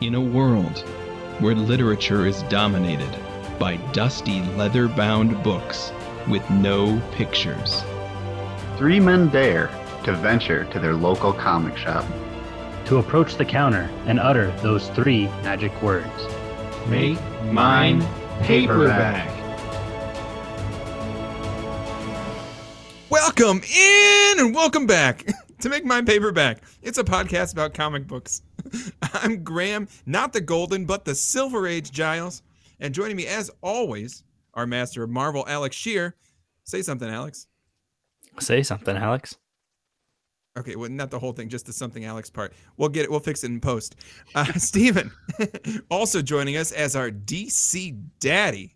In a world where literature is dominated by dusty leather bound books with no pictures, Three men dare to venture to their local comic shop. to approach the counter and utter those three magic words. make mine paperback. Welcome in and welcome back to Make Mine Paperback. It's a podcast about comic books. I'm Graham, not the golden, but the silver age Giles. And joining me, as always, our master of Marvel, Alex Shear. Say something, Alex. Say something, Alex. Okay, well, not the whole thing, just the something Alex part. We'll get it. We'll fix it in post. Uh, Steven, also joining us as our DC daddy.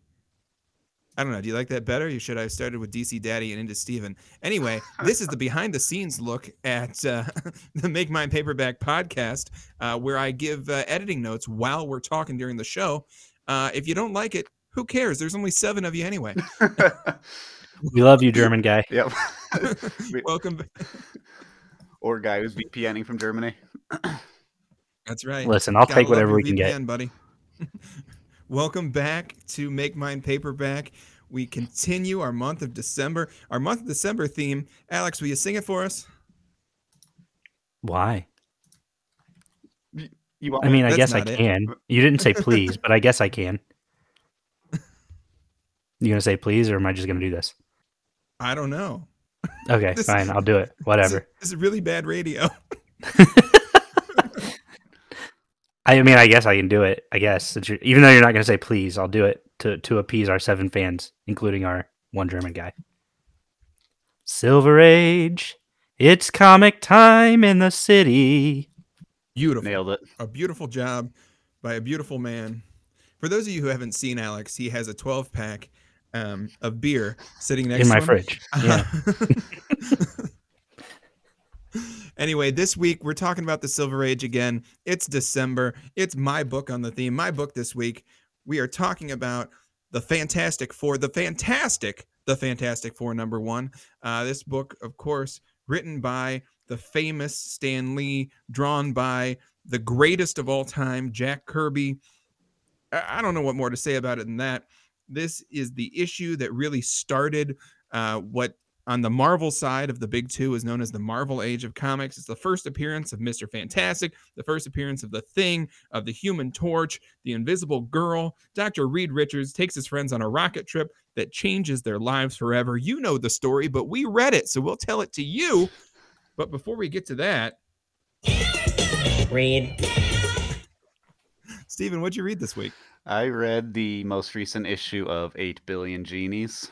I don't know. Do you like that better? You should have started with DC Daddy and into Steven. Anyway, this is the behind the scenes look at uh, the Make Mine Paperback podcast, uh, where I give uh, editing notes while we're talking during the show. Uh, if you don't like it, who cares? There's only seven of you anyway. We love you, German guy. Yep. Welcome. ba- or guy who's VPNing from Germany. That's right. Listen, I'll Gotta take whatever your we can get. Buddy. Welcome back to Make Mine Paperback. We continue our month of December. Our month of December theme. Alex, will you sing it for us? Why? You want I mean, I guess I not it. can. You didn't say please, but I guess I can. You gonna say please, or am I just gonna do this? I don't know. Okay, This- fine. I'll do it. This is- Whatever. This is really bad radio. I mean, I guess I can do it. I guess since you're, even though you're not gonna say please, I'll do it to to appease our seven fans, including our one German guy. Silver Age, it's comic time in the city. Beautiful. nailed it. A beautiful job by a beautiful man. For those of you who haven't seen Alex, he has a 12 pack um, of beer sitting next in to my him. fridge. Yeah. anyway, this week we're talking about the Silver Age again. It's December. It's my book on the theme. My book this week. We are talking about the Fantastic Four, the Fantastic, the Fantastic Four number one. Uh, this book, of course, written by the famous Stan Lee, drawn by the greatest of all time, Jack Kirby. I don't know what more to say about it than that. This is the issue that really started uh, what on the Marvel side of the big two is known as the Marvel Age of Comics. It's the first appearance of Mr. Fantastic, the first appearance of the Thing, of the Human Torch, the Invisible Girl. Dr. Reed Richards takes his friends on a rocket trip that changes their lives forever. You know the story, but we read it, so we'll tell it to you. But before we get to that, Read. Stephen, what'd you read this week? I read the most recent issue of 8 Billion Genies,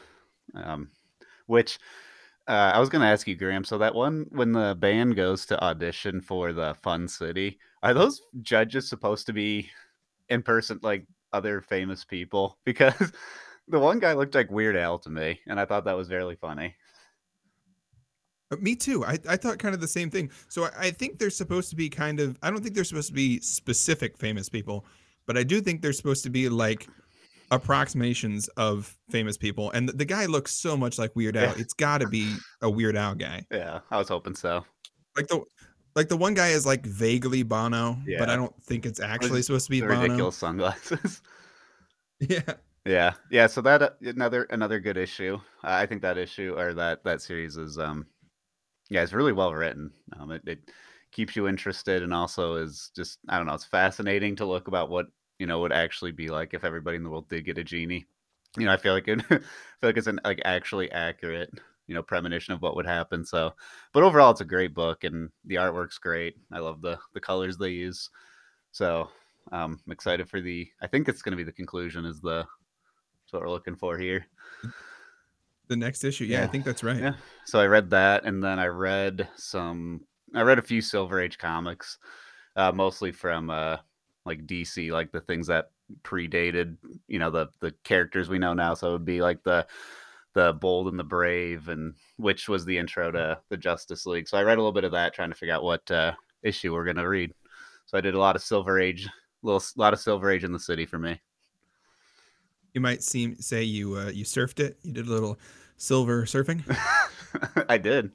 um, which uh, I was going to ask you, Graham. So, that one, when the band goes to audition for the Fun City, are those judges supposed to be in person like other famous people? Because the one guy looked like Weird Al to me, and I thought that was very funny. Uh, Me too. I, I thought kind of the same thing. So I, I think they're supposed to be kind of, I don't think they're supposed to be specific famous people, but I do think they're supposed to be like approximations of famous people. And the, the guy looks so much like Weird Al. Yeah. It's got to be a Weird Al guy. Yeah, I was hoping so. Like the like the one guy is like vaguely Bono, but I don't think it's actually supposed to be Bono. ridiculous sunglasses. Yeah. Yeah, yeah. So that uh, another another good issue. Uh, I think that issue or that that series is um, yeah, it's really well written. Um, it, it keeps you interested and also is just I don't know. It's fascinating to look about what you know would actually be like if everybody in the world did get a genie. You know, I feel like it, I feel like it's an like actually accurate you know premonition of what would happen. So, but overall, it's a great book and the artwork's great. I love the the colors they use. So um, I'm excited for the. I think it's going to be the conclusion. Is the that's what we're looking for here. The next issue. Yeah, I think that's right. Yeah. So I read that, and then I read some. I read a few Silver Age comics, uh, mostly from uh, like DC, like the things that predated, you know, the the characters we know now. So it would be like the the Bold and the Brave, and which was the intro to the Justice League. So I read a little bit of that, trying to figure out what uh, issue we're gonna read. So I did a lot of Silver Age, little lot of Silver Age in the city for me. You might seem say you uh, you surfed it. You did a little silver surfing. I did.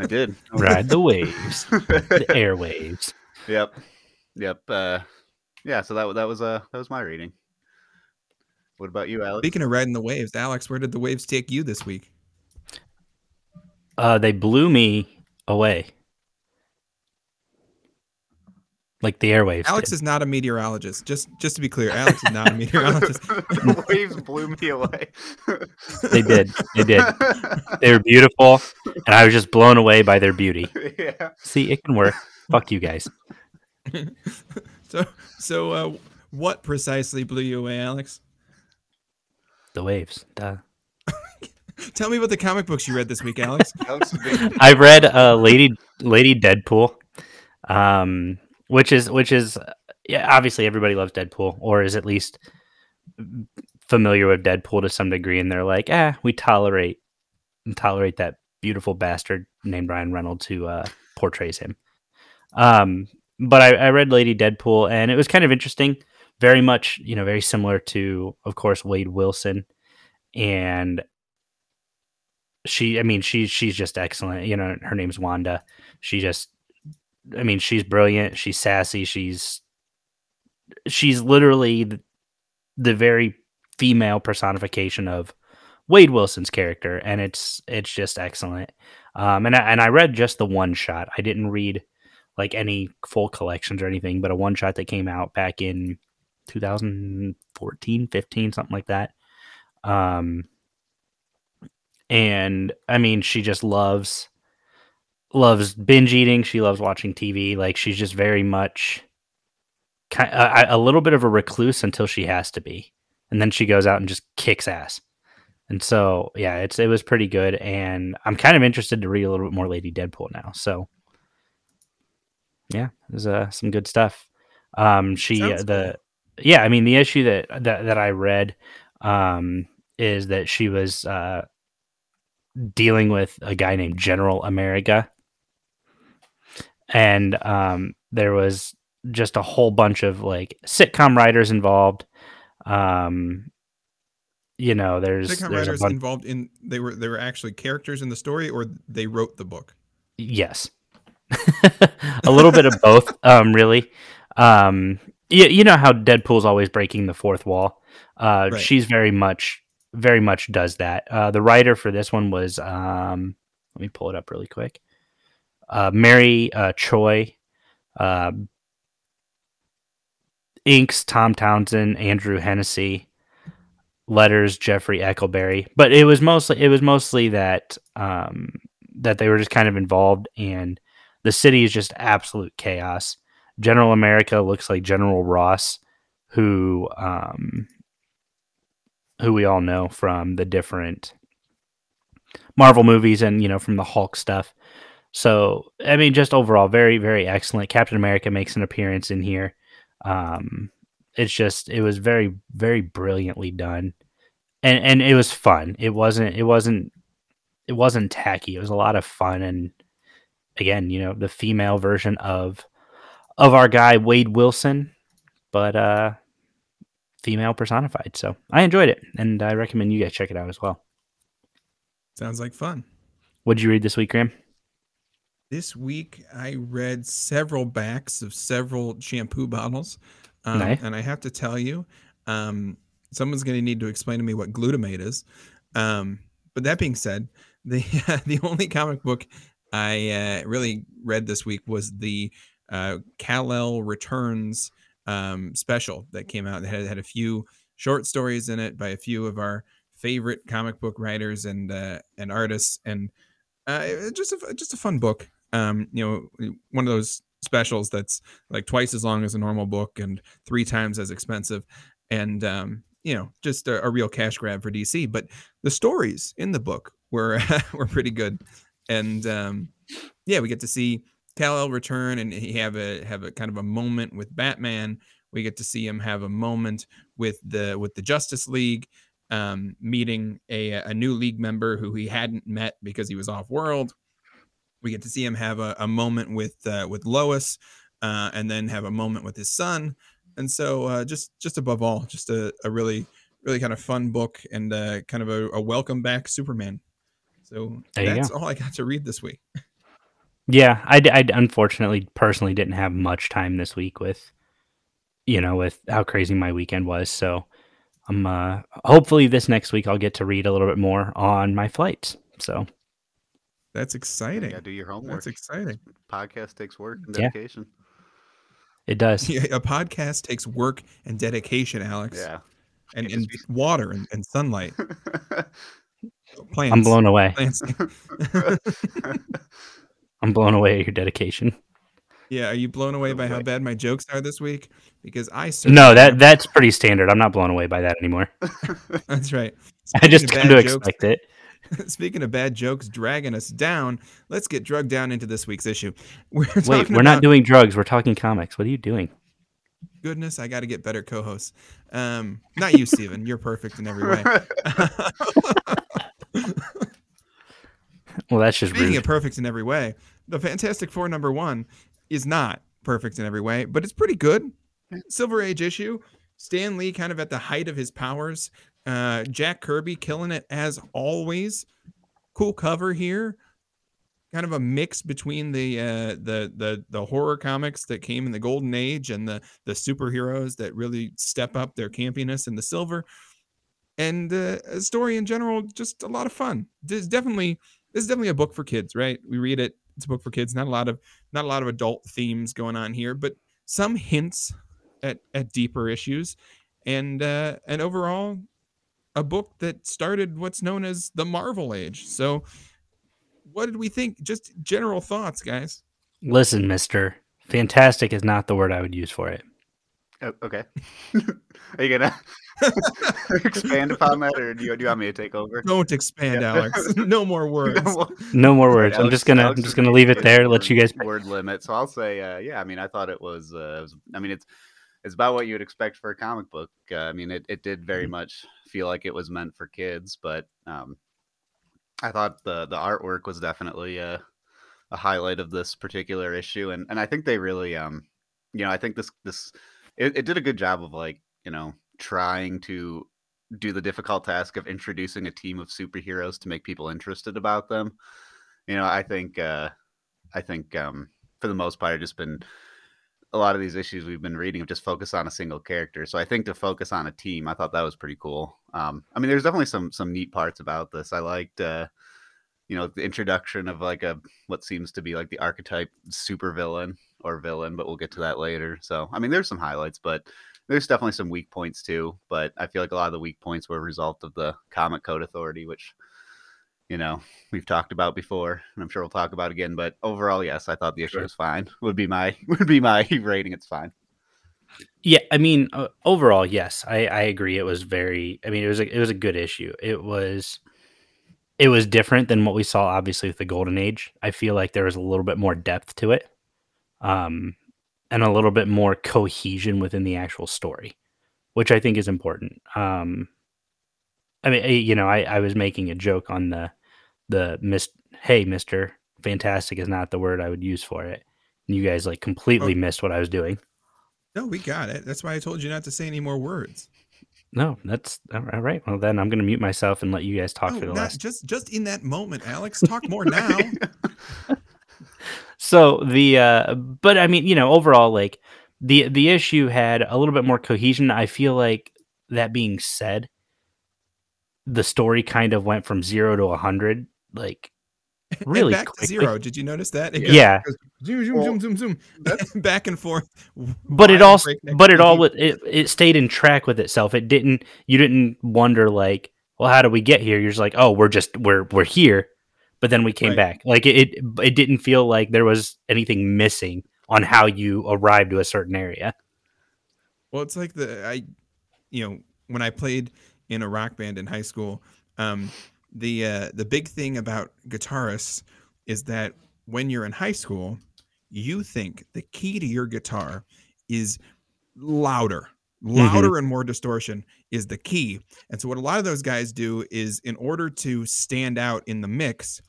I did. Ride the waves, the airwaves. Yep. Yep. Uh, yeah, so that that was uh that was my reading. What about you, Alex? Speaking of riding the waves, Alex, where did the waves take you this week? Uh, they blew me away, like the airwaves. Alex did. is not a meteorologist. Just just to be clear, Alex is not a meteorologist. the waves blew me away. They did. They did. They were beautiful, and I was just blown away by their beauty. yeah. See, it can work. Fuck you guys. so so uh, what precisely blew you away, Alex? The waves. Duh. Tell me about the comic books you read this week, Alex. Alex. I've read uh, Lady Lady Deadpool, um, which is which is yeah, obviously everybody loves Deadpool, or is at least familiar with Deadpool to some degree, and they're like, ah, we tolerate tolerate that beautiful bastard named Ryan Reynolds who uh, portrays him. Um, but I, I read Lady Deadpool, and it was kind of interesting. Very much, you know, very similar to, of course, Wade Wilson, and she i mean she's she's just excellent. You know her name's wanda. She just i mean she's brilliant. She's sassy. She's she's literally the, the very female personification of wade wilson's character and it's it's just excellent. Um and I, and I read just the one shot. I didn't read like any full collections or anything but a one shot that came out back in 2014 15 something like that um and I mean, she just loves loves binge eating. She loves watching TV. Like she's just very much ki- a, a little bit of a recluse until she has to be, and then she goes out and just kicks ass. And so, yeah, it's it was pretty good, and I'm kind of interested to read a little bit more Lady Deadpool now. So, yeah, there's uh, some good stuff. Um, she Sounds the yeah, I mean the issue that that that I read um is that she was uh dealing with a guy named General America. And um, there was just a whole bunch of like sitcom writers involved. Um, you know, there's, Sitcom there's writers involved in they were they were actually characters in the story, or they wrote the book. yes, a little bit of both, um, really. Um, you, you know how Deadpool's always breaking the fourth wall. Uh, Right. She's very much, very much does that. Uh, the writer for this one was, um, let me pull it up really quick. Uh, Mary uh, Choi, uh, inks Tom Townsend, Andrew Hennessy, letters Jeffrey Eckleberry. But it was mostly it was mostly that um, that they were just kind of involved, and the city is just absolute chaos. General America looks like General Ross, who um, who we all know from the different Marvel movies and you know from the Hulk stuff. So I mean, just overall, very very excellent. Captain America makes an appearance in here. Um, it's just it was very very brilliantly done, and and it was fun. It wasn't it wasn't it wasn't tacky. It was a lot of fun, and again, you know, the female version of of our guy Wade Wilson, but uh female personified. So I enjoyed it, and I recommend you guys check it out as well. Sounds like fun. What'd you read this week, Graham? This week, I read several backs of several shampoo bottles. Um, Nice. And I have to tell you, um, someone's going to need to explain to me what glutamate is. Um, but that being said, the the only comic book I uh, really read this week was the uh, Kal-El Returns um, special that came out. That had, had a few short stories in it by a few of our favorite comic book writers and uh, and artists, and uh, just a just a fun book. Um, you know, one of those specials that's like twice as long as a normal book and three times as expensive, and um, you know, just a, a real cash grab for DC. But the stories in the book were were pretty good, and um, yeah, we get to see Kal-El return and he have a have a kind of a moment with Batman. We get to see him have a moment with the with the Justice League, um, meeting a a new league member who he hadn't met because he was off world. We get to see him have a, a moment with uh, with Lois, uh, and then have a moment with his son. And so, uh, just just above all, just a, a really really kind of fun book and uh, kind of a, a welcome back Superman. So There that's all I got to read this week. Yeah, I, d- I d- unfortunately personally didn't have much time this week with you know, with how crazy my weekend was. So I'm uh, hopefully this next week I'll get to read a little bit more on my flights. So That's exciting. Yeah, do your homework. That's exciting. Podcast takes work and Yeah. dedication. it does. Yeah, a podcast takes work and dedication, Alex. Yeah. And, and be- water and, and sunlight. Plants. I'm blown away. I'm blown away at your dedication. yeah, are you blown away Blown by how bad my jokes are this week? Because I No, that am. that's pretty standard. I'm not blown away by that anymore. that's right. I just Speaking come of to jokes- expect it. Speaking of bad jokes dragging us down, let's get drugged down into this week's issue. We're Wait, we're not doing drugs. We're talking comics. What are you doing? goodness. I got to get better co-hosts. Um, not you, Steven. You're perfect in every way. Well, that's just Speaking rude. of perfect in every way, the Fantastic Four number one is not perfect in every way, but it's pretty good. Silver Age issue. Stan Lee kind of at the height of his powers. Uh, Jack Kirby killing it as always. Cool cover here. Kind of a mix between the uh, the the the horror comics that came in the golden age and the the superheroes that really step up their campiness in the silver. And uh, a story in general, just a lot of fun. This is definitely this is definitely a book for kids, right? We read it. It's a book for kids. Not a lot of not a lot of adult themes going on here, but some hints at at deeper issues, and uh, and overall, a book that started what's known as the Marvel Age. So, what did we think? Just general thoughts, guys. Listen, Mister, fantastic is not the word I would use for it. Oh, okay. Are you gonna expand upon that, or do you, do you want me to take over? Don't expand, Yeah. Alex. No more words. Well, No more Right, words. I'm Alex- just gonna. Alex I'm just gonna leave it there. with Let you guys. word limit. So I'll say, uh, yeah. I mean, I thought it was, uh, it was. I mean, it's it's about what you would expect for a comic book. Uh, I mean, it, it did very Mm-hmm. much feel like it was meant for kids, but um, I thought the the artwork was definitely a, a highlight of this particular issue, and and I think they really, um, you know, I think this this it, it did a good job of like you know trying to do the difficult task of introducing a team of superheroes to make people interested about them. You know, I think uh I think um for the most part just been a lot of these issues we've been reading have just focused on a single character. So I think to focus on a team, I thought that was pretty cool. Um I mean there's definitely some some neat parts about this. I liked uh you know the introduction of like a what seems to be like the archetype supervillain or villain, but we'll get to that later. So I mean there's some highlights, but there's definitely some weak points too, but I feel like a lot of the weak points were a result of the Comic Code Authority, which you know we've talked about before, and I'm sure we'll talk about again. But overall, yes, I thought the issue Sure. was fine. Would be my would be my rating. It's fine. Yeah, I mean, uh, overall, yes, I, I agree. It was very. I mean, it was a, it was a good issue. It was it was different than what we saw, obviously, with the Golden Age. I feel like there was a little bit more depth to it, um, and a little bit more cohesion within the actual story, which I think is important. Um, I mean, you know, I, I was making a joke on the the mis hey Mister Fantastic is not the word I would use for it. And you guys like completely Oh. missed what I was doing. No, we got it. That's why I told you not to say any more words. No, that's all right. Well, then I'm going to mute myself and let you guys talk No, for the last. just just in that moment, Alex. Talk more now. So the, uh, but I mean, you know, overall, like the the issue had a little bit more cohesion. I feel like that being said, the story kind of went from zero to a hundred, like And really back to zero. Did you notice that? It Yeah. goes Zoom, zoom, Well, zoom, zoom, zoom. back and forth. but it wild also but it all it, it stayed in track with itself it didn't you didn't wonder like well how do we get here you're just like oh we're just we're we're here but then we came Right. back like it, it it didn't feel like there was anything missing on how you arrived to a certain area Well, it's like the I, you know, when I played in a rock band in high school, um, the uh, the big thing about guitarists is that when you're in high school, you think the key to your guitar is louder, louder and more distortion is the key. And so what a lot of those guys do is in order to stand out in the mix,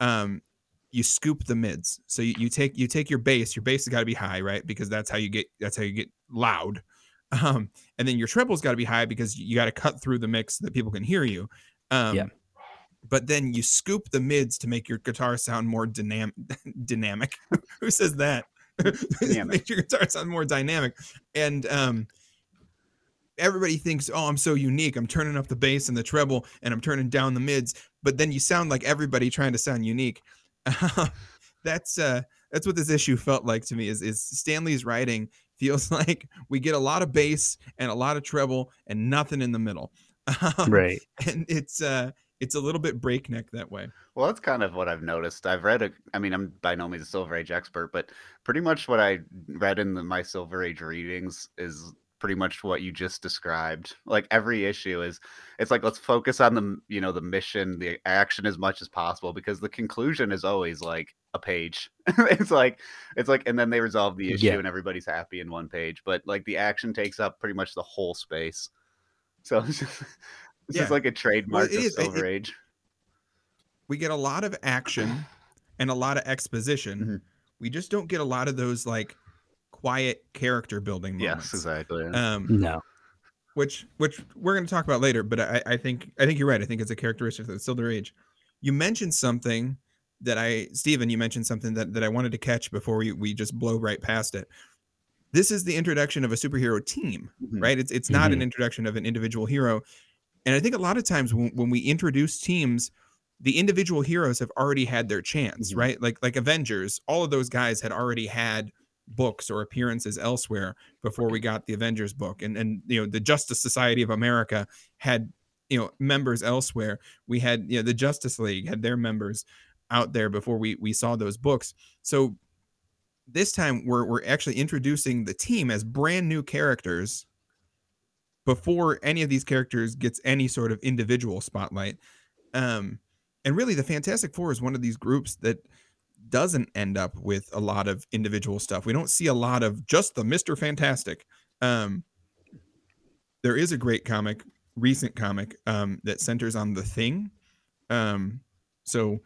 um, you scoop the mids. So you, you take you take your bass. Your bass has got to be high, right? Because that's how you get that's how you get loud. Um, and then your treble's got to be high because you got to cut through the mix so that people can hear you. Um, Yeah. But then you scoop the mids to make your guitar sound more dynamic. dynamic. Who says that? Dynamic. Make your guitar sound more dynamic. And um, everybody thinks, oh, I'm so unique. I'm turning up the bass and the treble, and I'm turning down the mids. But then you sound like everybody trying to sound unique. that's uh, that's what this issue felt like to me. Is is Stan Lee's writing feels like we get a lot of bass and a lot of treble and nothing in the middle. Um, Right. and it's uh it's a little bit breakneck that way. Well, that's kind of what I've noticed. I've read a, I mean, I'm by no means a Silver Age expert, but pretty much what I read in the, my Silver Age readings is pretty much what you just described. Like every issue is, it's like let's focus on the, you know, the mission, the action as much as possible, because the conclusion is always like a page. it's like, it's like, and then they resolve the issue Yeah. and everybody's happy in one page. But like the action takes up pretty much the whole space. So it's just, it's Yeah. just like a trademark it of Silver it- Age. We get a lot of action and a lot of exposition. Mhm. We just don't get a lot of those like quiet character building moments. Yes, exactly. Um, No. which which we're going to talk about later. But I, I think I think you're right. I think it's a characteristic of the Silver Age. You mentioned something that I, Stephen, you mentioned something that, that I wanted to catch before we, we just blow right past it. This is the introduction of a superhero team, Mhm. right? It's it's not an Mhm. introduction of an individual hero. And I think a lot of times when, when we introduce teams, the individual heroes have already had their chance, Mhm. right? Like like Avengers, all of those guys had already had books or appearances elsewhere before we got the Avengers book. And and you know, the Justice Society of America had you know members elsewhere. We had you know the Justice League had their members out there before we we saw those books. So this time we're we're actually introducing the team as brand new characters before any of these characters gets any sort of individual spotlight. Um and really the Fantastic Four is one of these groups that doesn't end up with a lot of individual stuff. We don't see a lot of just the Mr. Fantastic. Um there is a great comic, recent comic um that centers on the thing. Um so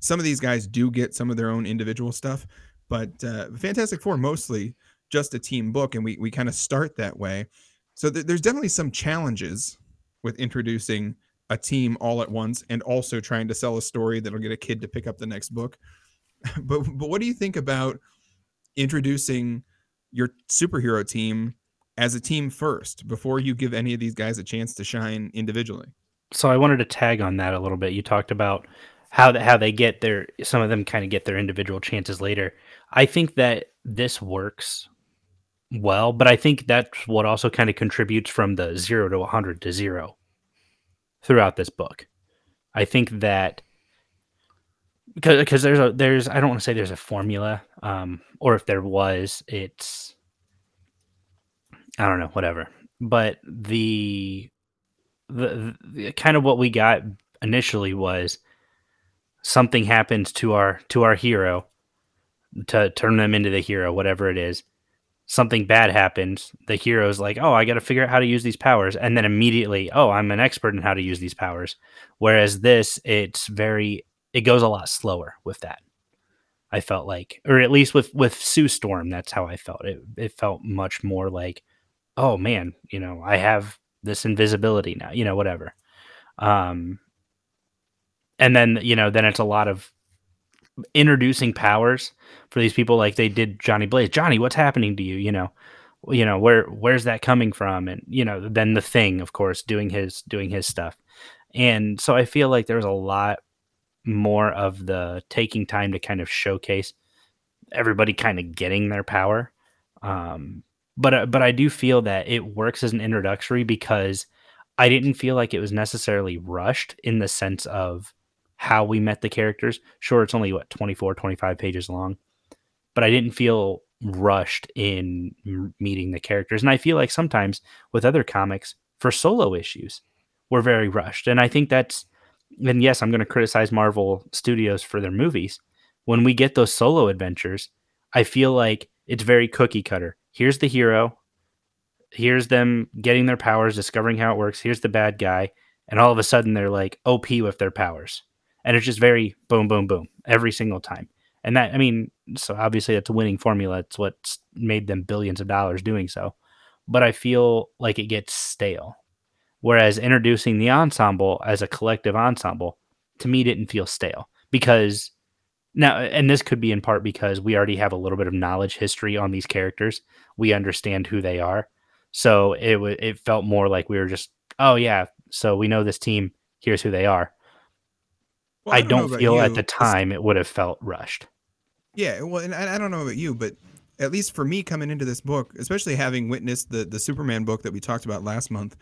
some of these guys do get some of their own individual stuff, but uh, Fantastic Four mostly just a team book, and we we kind of start that way. So th- there's definitely some challenges with introducing a team all at once, and also trying to sell a story that'll get a kid to pick up the next book. But but what do you think about introducing your superhero team as a team first before you give any of these guys a chance to shine individually? so I wanted to tag on that a little bit. You talked about how the, how they get their some of them kind of get their individual chances later. I think that this works well, but I think that's what also kind of contributes from the 0 to 100 to 0 throughout this book. I think that because because there's a there's I don't want to say there's a formula um or if there was it's I don't know whatever. But the the, the kind of what we got initially was something happens to our to our hero to turn them into the hero whatever it is something bad happens the hero's like oh i got to figure out how to use these powers and then immediately oh i'm an expert in how to use these powers whereas this it's very it goes a lot slower with that i felt like or at least with with sue storm that's how i felt. It it felt much more like oh man you know i have this invisibility now you know whatever. Um and then you know then it's a lot of introducing powers for these people like they did johnny blaze. Johnny what's happening to you? You know you know where where's that coming from? And you know then the thing of course doing his doing his stuff. And so i feel like there's a lot more of the taking time to kind of showcase everybody kind of getting their power um but uh, but I do feel that it works as an introductory because I didn't feel like it was necessarily rushed in the sense of how we met the characters. Sure, it's only what 24, 25 pages long, but I didn't feel rushed in meeting the characters. And I feel like sometimes with other comics for solo issues, we're very rushed. And I think that's, and yes, I'm going to criticize Marvel Studios for their movies. When we get those solo adventures, I feel like it's very cookie cutter. Here's the hero. Here's them getting their powers, discovering how it works. Here's the bad guy. And all of a sudden they're like OP with their powers. And it's just very boom, boom, boom every single time. And that, I mean, so obviously that's a winning formula. It's what's made them billions of dollars doing so. But I feel like it gets stale. Whereas introducing the ensemble as a collective ensemble to me didn't feel stale because Now, and this could be in part because we already have a little bit of knowledge history on these characters. We understand who they are, so it w- it felt more like we were just, oh yeah, so we know this team. Here's who they are. Well, I don't about feel at the time it would have felt rushed. Yeah, well, and I, I don't know about you, but at least for me coming into this book, especially having witnessed the the Superman book that we talked about last month,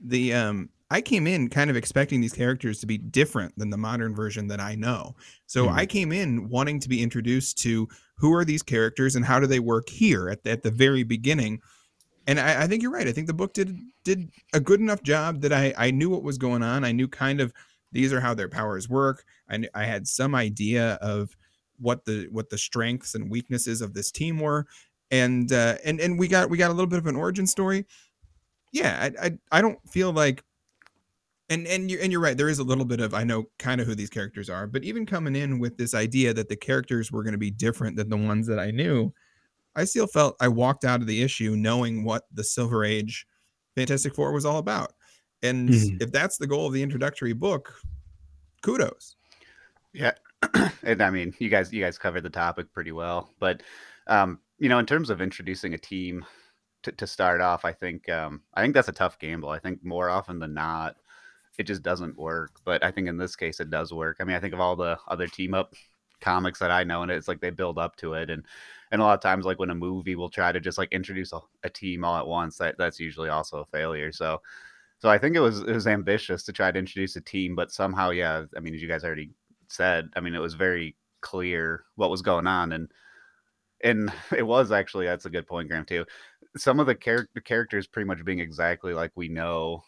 the um I came in kind of expecting these characters to be different than the modern version that I know. So Mhm. I came in wanting to be introduced to who are these characters and how do they work here at the, at the very beginning. And I, I think you're right. I think the book did did a good enough job that I I knew what was going on. I knew kind of these are how their powers work. I kn- I had some idea of what the what the strengths and weaknesses of this team were and uh and and we got we got a little bit of an origin story yeah i i, I don't feel like and and you're and you're right there is a little bit of i know kind of who these characters are but even coming in with this idea that the characters were going to be different than the ones that i knew i still felt i walked out of the issue knowing what the silver age fantastic four was all about and Mhm. if that's the goal of the introductory book kudos Yeah, and I mean, you guys, you guys covered the topic pretty well. But um, you know, in terms of introducing a team to, to start off, I think um, I think that's a tough gamble. I think more often than not, it just doesn't work. But I think in this case, it does work. I mean, I think of all the other team up comics that I know, and it's like they build up to it, and and a lot of times, like when a movie will try to just like introduce a, a team all at once, that that's usually also a failure. So. So I think it was it was ambitious to try to introduce a team, but somehow, yeah. I mean, as you guys already said, I mean, it was very clear what was going on, and and it was actually that's a good point, Graham. Too, some of the character characters pretty much being exactly like we know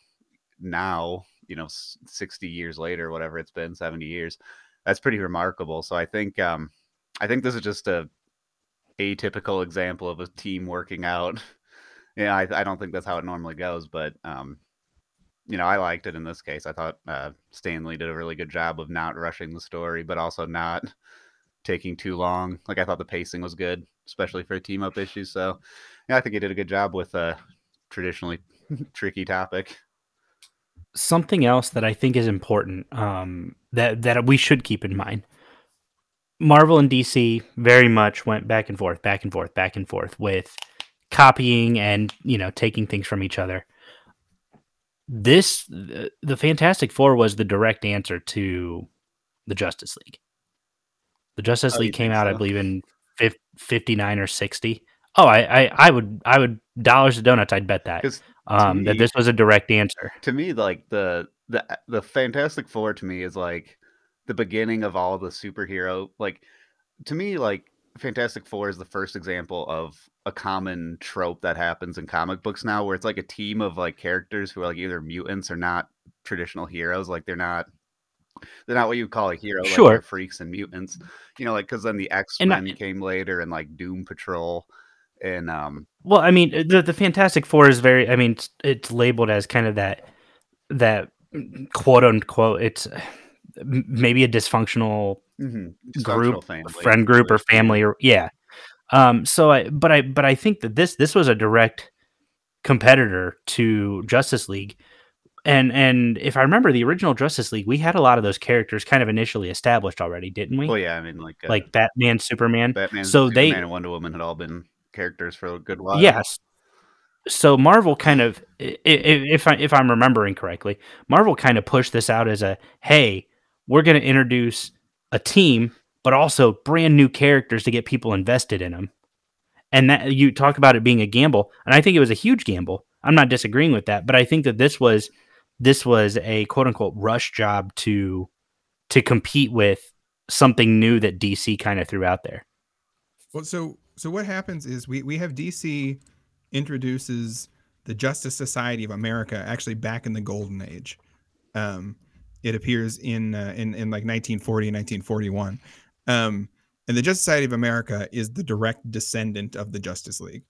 now. You know, sixty years later, whatever it's been, seventy years. That's pretty remarkable. So I think um, I think this is just a atypical example of a team working out. Yeah, I, I don't think that's how it normally goes, but um, you know, I liked it in this case. I thought uh, Stan Lee did a really good job of not rushing the story, but also not taking too long. Like I thought the pacing was good, especially for a team up issue. So yeah, I think he did a good job with a traditionally tricky topic. something else that I think is important um, that that we should keep in mind. Marvel and DC very much went back and forth, back and forth, back and forth with copying and you know taking things from each other. This the, Fantastic Four was the direct answer to the Justice League. The Justice Oh, League came out, I believe, in fif- fifty nine or sixty. Oh, I, I, I would, I would dollars to donuts. I'd bet that um, that this was a direct answer. to me, like the the the Fantastic Four to me is like the beginning of all the superhero. Like to me, like Fantastic Four is the first example of a common trope that happens in comic books now, where it's like a team of like characters who are like either mutants or not traditional heroes. Like they're not they're not what you call a hero. Like Sure. freaks and mutants. You know, like because then the X Men came later and like Doom Patrol and um Well, I mean, the the Fantastic Four is very. I mean, it's, it's labeled as kind of that that quote unquote. It's maybe a dysfunctional dysfunctional group, family friend group, or family, or yeah. Um. So I, but I, but I think that this this was a direct competitor to Justice League, and and if I remember the original Justice League, we had a lot of those characters kind of initially established already, didn't we? Well, yeah, I mean, like uh, Like Batman, Superman. Batman, so Superman, they- and Wonder Woman had all been characters for a good while. Yes. So Marvel kind of, if I, if I'm remembering correctly, Marvel kind of pushed this out as a, hey, we're going to introduce a team, but also brand new characters to get people invested in them. And that you talk about it being a gamble, and I think it was a huge gamble. I'm not disagreeing with that, but I think that this was this was a quote unquote rush job to to compete with something new that DC kind of threw out there. Well, so so what happens is we we have DC introduces the Justice Society of America actually back in the Golden Age. Um, it appears in uh, in in like 1940 and 1941. Um, and the Justice Society of America is the direct descendant of the Justice League.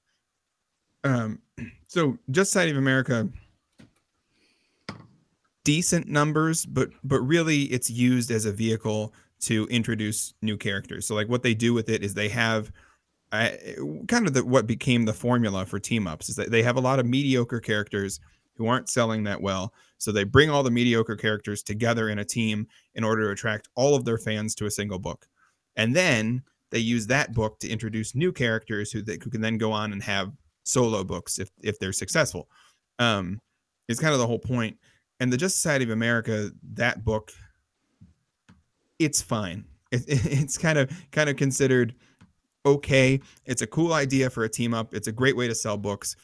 Um, so Justice Society of America decent numbers, but but really it's used as a vehicle to introduce new characters. So like what they do with it is they have uh, kind of the, what became the formula for team ups is that they have a lot of mediocre characters who aren't selling that well. So they bring all the mediocre characters together in a team in order to attract all of their fans to a single book. and then they use that book to introduce new characters who, they, who can then go on and have solo books if if they're successful. Um, it's kind of the whole point. And the Justice Society of America, that book, it's fine. It, it's kind of kind of considered okay. It's a cool idea for a team up. It's a great way to sell books,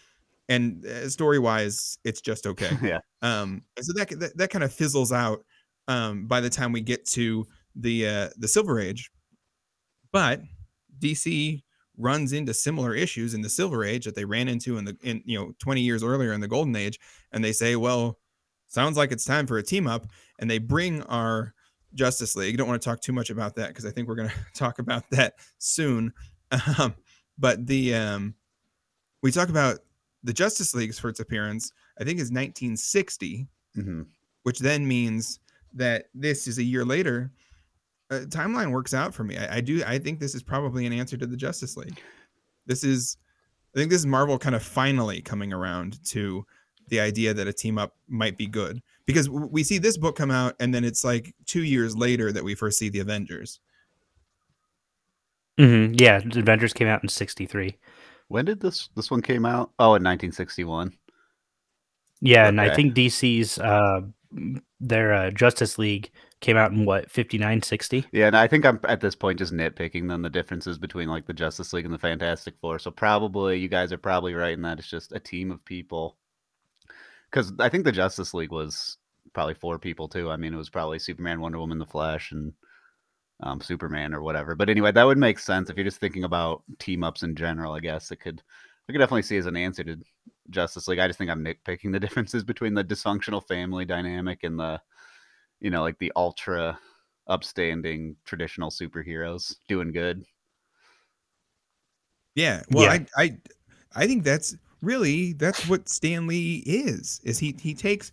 and uh, story wise, it's just okay. yeah. Um, so that, that that kind of fizzles out um, by the time we get to the uh, the Silver Age. But DC runs into similar issues in the Silver Age that they ran into in the in you know 20 years earlier in the Golden Age, and they say, well, sounds like it's time for a team up, and they bring our Justice League. Don't want to talk too much about that because I think we're going to talk about that soon. Um, but the um, we talk about the Justice League's first appearance. I think is 1960, hmm which then means that this is a year later. Uh, timeline works out for me. I, I do. I think this is probably an answer to the Justice League. This is, I think this is Marvel kind of finally coming around to the idea that a team up might be good because we see this book come out and then it's like two years later that we first see the Avengers. hmm Yeah, the Avengers came out in '63. When did this this one came out? Oh, in 1961. Yeah, and I think DC's uh, their uh, Justice League came out in what 59, 60. Yeah, and I think I'm at this point just nitpicking then the differences between like the Justice League and the Fantastic Four. So probably you guys are probably right in that it's just a team of people. Because I think the Justice League was probably four people too. I mean, it was probably Superman, Wonder Woman, The Flash, and um, Superman or whatever. But anyway, that would make sense if you're just thinking about team ups in general. I guess it could. I could definitely see as an answer to Justice League. I just think I'm nitpicking the differences between the dysfunctional family dynamic and the, you know, like the ultra upstanding traditional superheroes doing good. Yeah. Well, Yeah. I I I think that's really that's what Stan Lee is. Is he he takes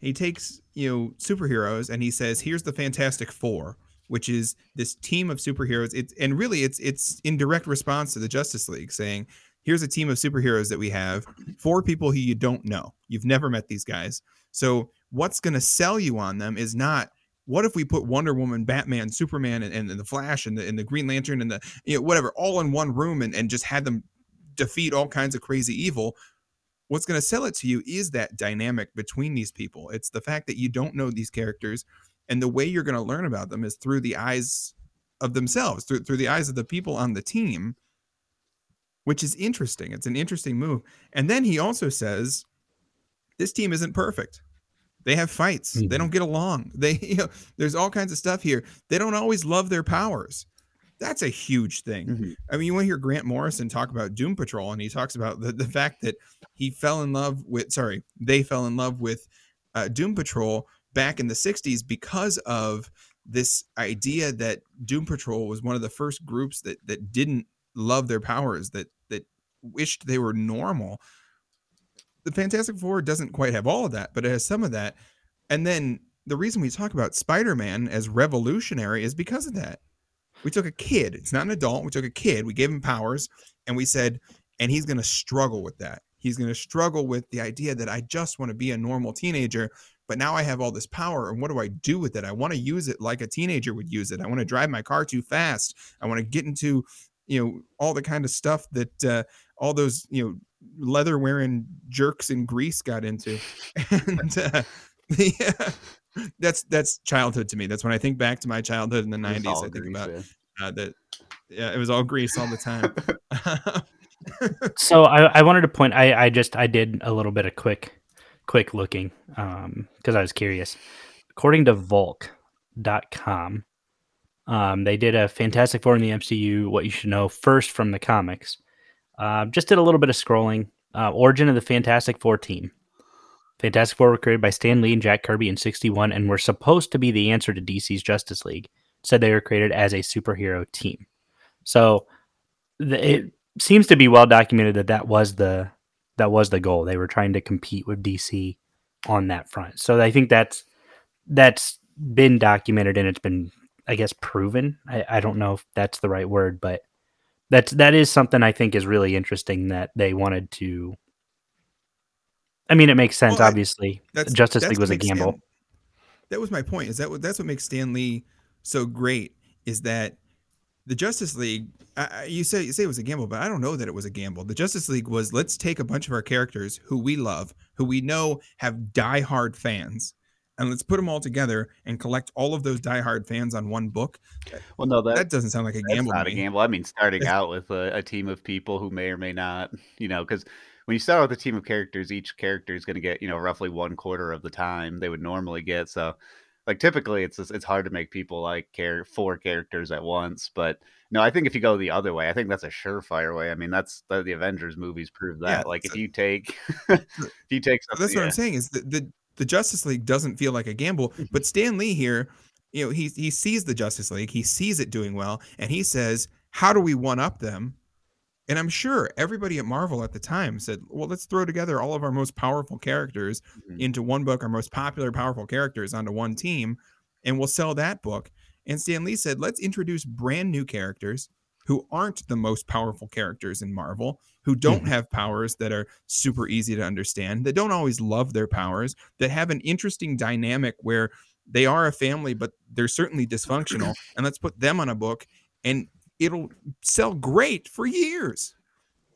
he takes, you know, superheroes and he says, "Here's the Fantastic Four, which is this team of superheroes." It's and really it's it's in direct response to the Justice League saying, "Here's a team of superheroes that we have, four people who you don't know. You've never met these guys. So, what's going to sell you on them is not what if we put Wonder Woman, Batman, Superman, and, and, the Flash and the, and the Green Lantern and the you know whatever all in one room and, and just had them defeat all kinds of crazy evil. What's going to sell it to you is that dynamic between these people. It's the fact that you don't know these characters, and the way you're going to learn about them is through the eyes of themselves, through through the eyes of the people on the team, which is interesting. It's an interesting move. And then he also says, "This team isn't perfect. They have fights. They Mhm. don't get along. They, you know, there's all kinds of stuff here. They don't always love their powers. That's a huge thing. Mhm. I mean, you want to hear Grant Morrison talk about Doom Patrol, and he talks about the, the fact that he fell in love with, sorry, they fell in love with uh, Doom Patrol back in the 60s because of this idea that Doom Patrol was one of the first groups that that didn't love their powers, that that wished they were normal. The Fantastic Four doesn't quite have all of that, but it has some of that. And then the reason we talk about Spider-Man as revolutionary is because of that. We took a kid, it's not an adult, we took a kid, we gave him powers, and we said, and he's going to struggle with that. He's going to struggle with the idea that I just want to be a normal teenager, but now I have all this power, and what do I do with it? I want to use it like a teenager would use it. I want to drive my car too fast. I want to get into, you know, all the kind of stuff that uh, all those, you know, leather wearing jerks in Grease got into, and uh, the, that's that's childhood to me. That's when I think back to my childhood in the '90s. I think Grease, about yeah. uh, that. Yeah, it was all Grease all the time. So I, I wanted to point. I, I just I did a little bit of quick quick looking because I was curious. According to Volk.com, um, they did a Fantastic Four in the MCU. What you should know first from the comics. Uh, just did a little bit of scrolling. Uh, origin of the Fantastic Four team. Fantastic Four were created by Stan Lee and Jack Kirby in '61 and were supposed to be the answer to DC's Justice League. Said they were created as a superhero team. So the, it seems to be well documented that that was the that was the goal. They were trying to compete with DC on that front. So I think that's that's been documented and it's been I guess proven. I, I don't know if that's the right word, but that's that is something I think is really interesting that they wanted to I mean it makes sense, Well, I- obviously. That's Justice that's League was a gamble. Stan- that was my point. Is that what that's what makes Stan Lee so great? Is that the Justice League. I, you say you say it was a gamble, but I don't know that it was a gamble. The Justice League was let's take a bunch of our characters who we love, who we know have diehard fans, and let's put them all together and collect all of those diehard fans on one book. Well, no, that, That doesn't sound like a that's gamble. not to a gamble. I mean, starting out with a, a team of people who may or may not, you know, because when you start with a team of characters, each character is going to get, you know, roughly one quarter of the time they would normally get. So, like, typically, it's it's hard to make people like care four characters at once. But no, I think if you go the other way, I think that's a surefire way. I mean, that's the, the Avengers movies prove that. Yeah, like, if so- you take if you take that's what yeah. I'm saying is that the the Justice League doesn't feel like a gamble, Mm-hmm. but Stan Lee here, you know, he he sees the Justice League, he sees it doing well, and he says, "How do we one up them?" And I'm sure everybody at Marvel at the time said, "Well, let's throw together all of our most powerful characters Mhm. into one book, our most popular powerful characters onto one team, and we'll sell that book." And Stan Lee said, "Let's introduce brand new characters who aren't the most powerful characters in Marvel, who don't Mhm. have powers that are super easy to understand, that don't always love their powers, that have an interesting dynamic where they are a family, but they're certainly dysfunctional. And let's put them on a book and it'll sell great for years.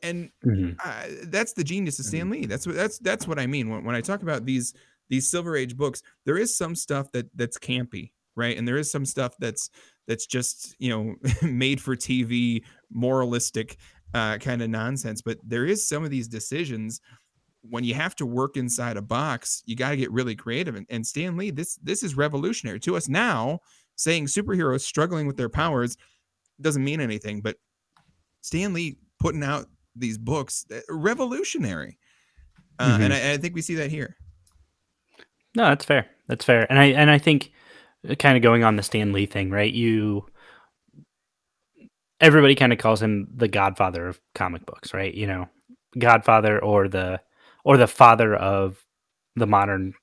And Mhm. uh, that's the genius of Stan Lee. That's what that's that's what I mean when, when I talk about these these Silver Age books. There is some stuff that that's campy, right? And there is some stuff that's that's just you know made for TV, moralistic uh, kind of nonsense. But there is some of these decisions when you have to work inside a box. You got to get really creative. And, and Stan Lee, this this is revolutionary to us now. Saying superheroes struggling with their powers doesn't mean anything, but Stan Lee putting out these books uh, revolutionary uh, and, I, and I think we see that here No, that's fair. That's fair. And I and I think kind of going on the Stan Lee thing, right? You everybody kind of calls him the godfather of comic books, right? You know, godfather or the or the father of the modern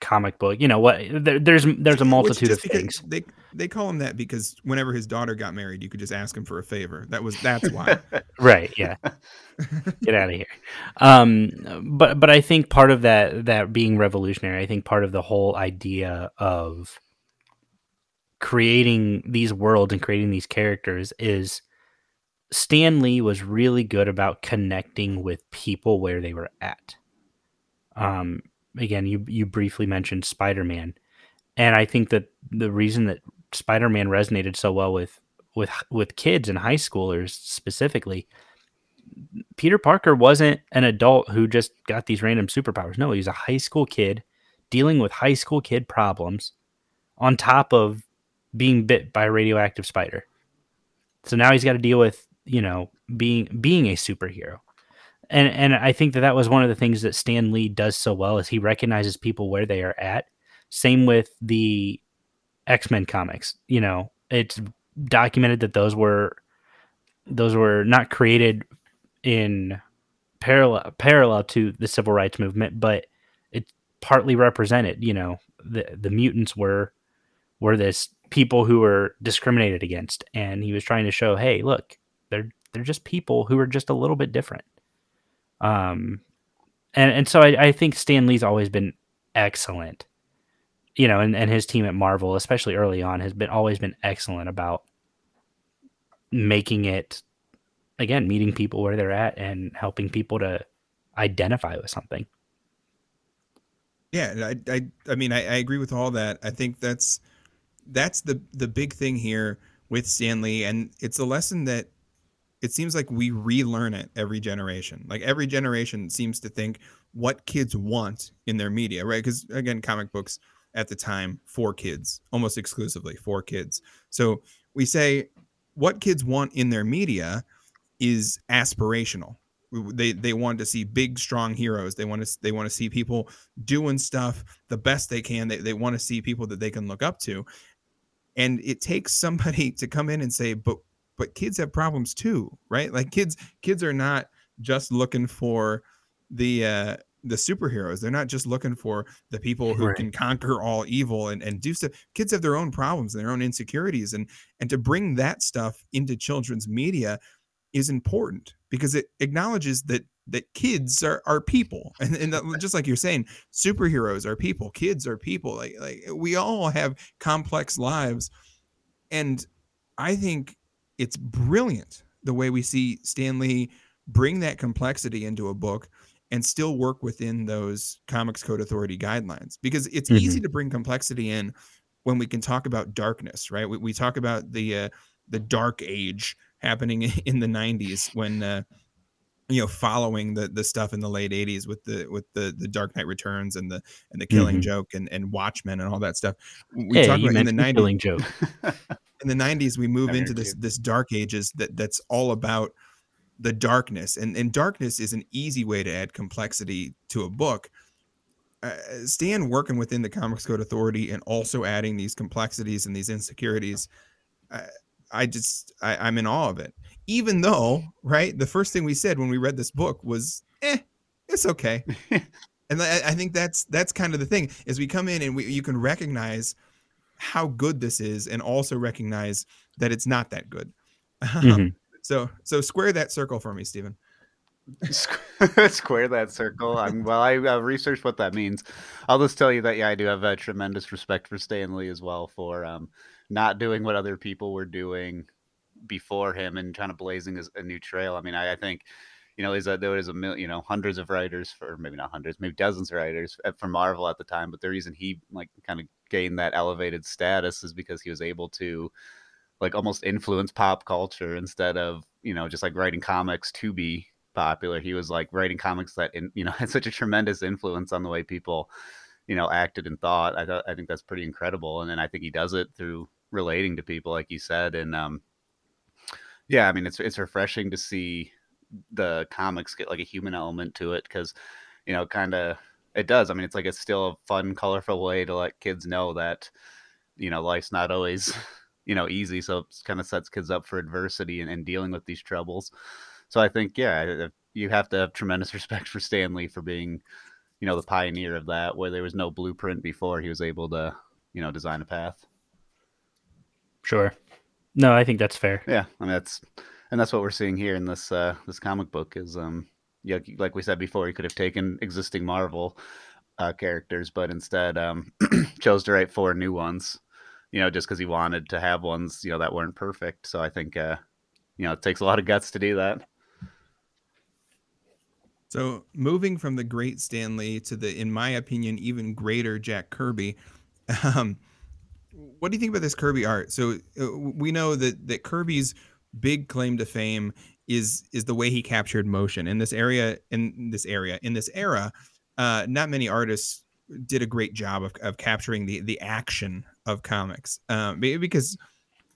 comic book. You know what? There, there's there's a multitude just of things. they they call him that because whenever his daughter got married you could just ask him for a favor that was that's why Right, yeah. Get out of here. Um but but I think part of that that being revolutionary, I think part of the whole idea of creating these worlds and creating these characters is Stan Lee was really good about connecting with people where they were at. Um again, you you briefly mentioned Spider-Man. And I think that the reason that Spider-Man resonated so well with with with kids and high schoolers specifically Peter Parker wasn't an adult who just got these random superpowers. No, he was a high school kid dealing with high school kid problems on top of being bit by a radioactive spider. So now he's got to deal with, you know, being being a superhero. And and I think that that was one of the things that Stan Lee does so well is he recognizes people where they are at. Same with the X-Men comics. You know, it's documented that those were those were not created in parallel parallel to the civil rights movement, but it partly represented. You know, the the mutants were were this people who were discriminated against, and he was trying to show, hey, look, they're they're just people who are just a little bit different. Um, and and so I, I think Stan Lee's always been excellent. You know, and, and his team at Marvel, especially early on, has been always been excellent about making it again meeting people where they're at and helping people to identify with something yeah i i, I mean I, I agree with all that i think that's that's the the big thing here with stan lee and it's a lesson that it seems like we relearn it every generation. Like every generation seems to think what kids want in their media right? Because again comic books at the time for kids almost exclusively for kids. So we say what kids want in their media is aspirational. They they want to see big strong heroes. They want to they want to see people doing stuff the best they can. They, they want to see people that they can look up to. And it takes somebody to come in and say but but kids have problems too right? Like kids kids are not just looking for the uh the superheroes. They're not just looking for the people who Right. can conquer all evil and, and do stuff. Kids have their own problems and their own insecurities and and to bring that stuff into children's media is important because it acknowledges that that kids are, are people. And, and that- just like you're saying superheroes are people kids are people like like we all have complex lives. And i think it's brilliant the way we see Stan Lee bring that complexity into a book and still work within those Comics Code Authority guidelines because it's Mhm. easy to bring complexity in when we can talk about darkness, right? We, we talk about the uh, the dark age happening in the 90s when uh, you know following the the stuff in the late 80s with the with the the Dark Knight Returns and the and the Killing Mhm. Joke and and Watchmen and all that stuff. We hey, talk you about in the mentioned 90s Killing Joke. in the 90s we move into this this dark ages that that's all about the darkness and and darkness is an easy way to add complexity to a book. Uh, stan working within the comics code authority and also adding these complexities and these insecurities I, I just I, i'm in awe of it. Even though right the first thing we said when we read this book was eh it's okay. And I, I think that's that's kind of the thing is we come in and we, you can recognize how good this is and also recognize that it's not that good Mhm. so so square that circle for me stephen Square that circle. I'm, well, I uh, researched what that means. I'll just tell you that yeah, I do have a tremendous respect for Stan Lee as well for um, not doing what other people were doing before him and kind of blazing a, a new trail. I mean, I, I think you know, there's a, there was a mil, you know hundreds of writers for maybe not hundreds, maybe dozens of writers for Marvel at the time. But the reason he like kind of gained that elevated status is because he was able to like almost influence pop culture instead of you know just like writing comics to be popular. He was like writing comics that in, you know had such a tremendous influence on the way people you know acted and thought. I thought I think that's pretty incredible, and then I think he does it through relating to people, like you said, and um, yeah, I mean it's it's refreshing to see the comics get like a human element to it because you know kind of it does. I mean it's like it's still a fun, colorful way to let kids know that you know life's not always you know easy so it kind of sets kids up for adversity and, and dealing with these troubles so i think yeah you have to have tremendous respect for stan lee for being you know the pioneer of that where there was no blueprint before he was able to you know design a path Sure. No, I think that's fair. yeah i mean that's and that's what we're seeing here in this uh this comic book is um like we said before he could have taken existing marvel uh characters but instead um chose to write four new ones you know just because he wanted to have ones you know that weren't perfect so i think uh you know it takes a lot of guts to do that So moving from the great Stan Lee to the, in my opinion, even greater Jack Kirby, um, what do you think about this Kirby art? So uh, we know that that Kirby's big claim to fame is is the way he captured motion in this area in this area in this era. Uh, not many artists did a great job of, of capturing the the action of comics um, because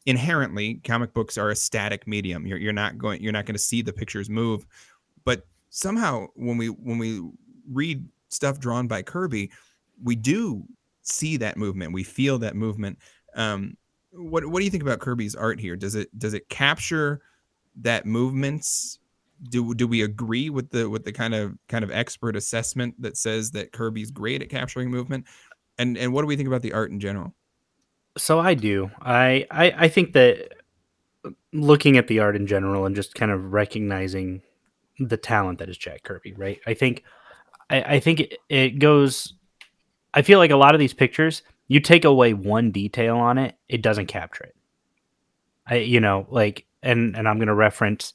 inherently comic books are a static medium. You're, you're not going you're not going to see the pictures move, but somehow when we when we read stuff drawn by Kirby, we do see that movement. We feel that movement. Um, what what do you think about Kirby's art here? Does it does it capture that movements? Do do we agree with the with the kind of kind of expert assessment that says that Kirby's great at capturing movement? And and what do we think about the art in general? So I do. I, I I think that looking at the art in general and just kind of recognizing the talent that is Jack Kirby, right? I think I, I think it, it goes I feel like a lot of these pictures, you take away one detail on it, it doesn't capture it. I you know, like and and I'm going to reference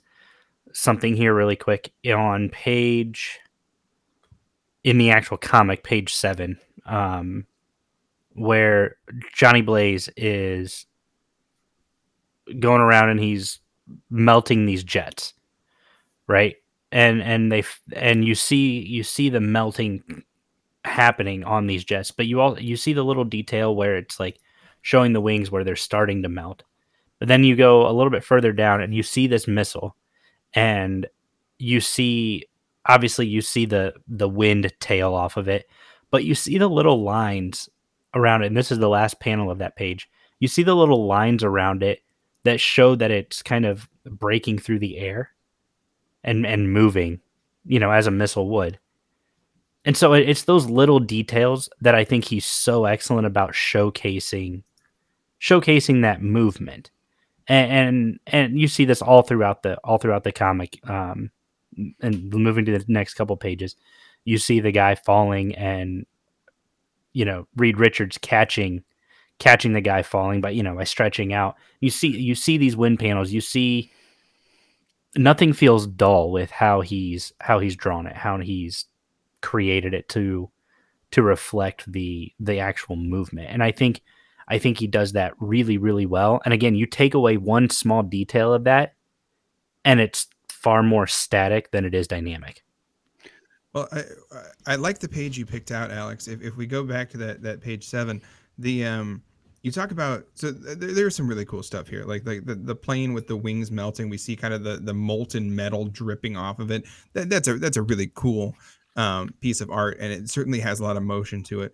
something here really quick on page in the actual comic page 7 um where Johnny Blaze is going around and he's melting these jets, right? And and they and you see you see the melting happening on these jets, but you all you see the little detail where it's like showing the wings where they're starting to melt. But then you go a little bit further down and you see this missile and you see obviously you see the the wind tail off of it, but you see the little lines around it. And this is the last panel of that page. You see the little lines around it that show that it's kind of breaking through the air and and moving, you know, as a missile would. And so it's those little details that I think he's so excellent about showcasing showcasing that movement. And and, you see this all throughout the all throughout the comic um and moving to the next couple pages. You see the guy falling and you know, Reed Richards catching catching the guy falling by you know by stretching out. You see you see these wind panels. You see nothing feels dull with how he's how he's drawn it, how he's created it to to reflect the the actual movement. And I think I think he does that really really well. And again, you take away one small detail of that and it's far more static than it is dynamic. Well, I, I like the page you picked out, Alex. If, if we go back to that that page seven, the um, you talk about so th- there's some really cool stuff here, like like the, the plane with the wings melting. We see kind of the the molten metal dripping off of it. That, that's a that's a really cool um, piece of art, and it certainly has a lot of motion to it.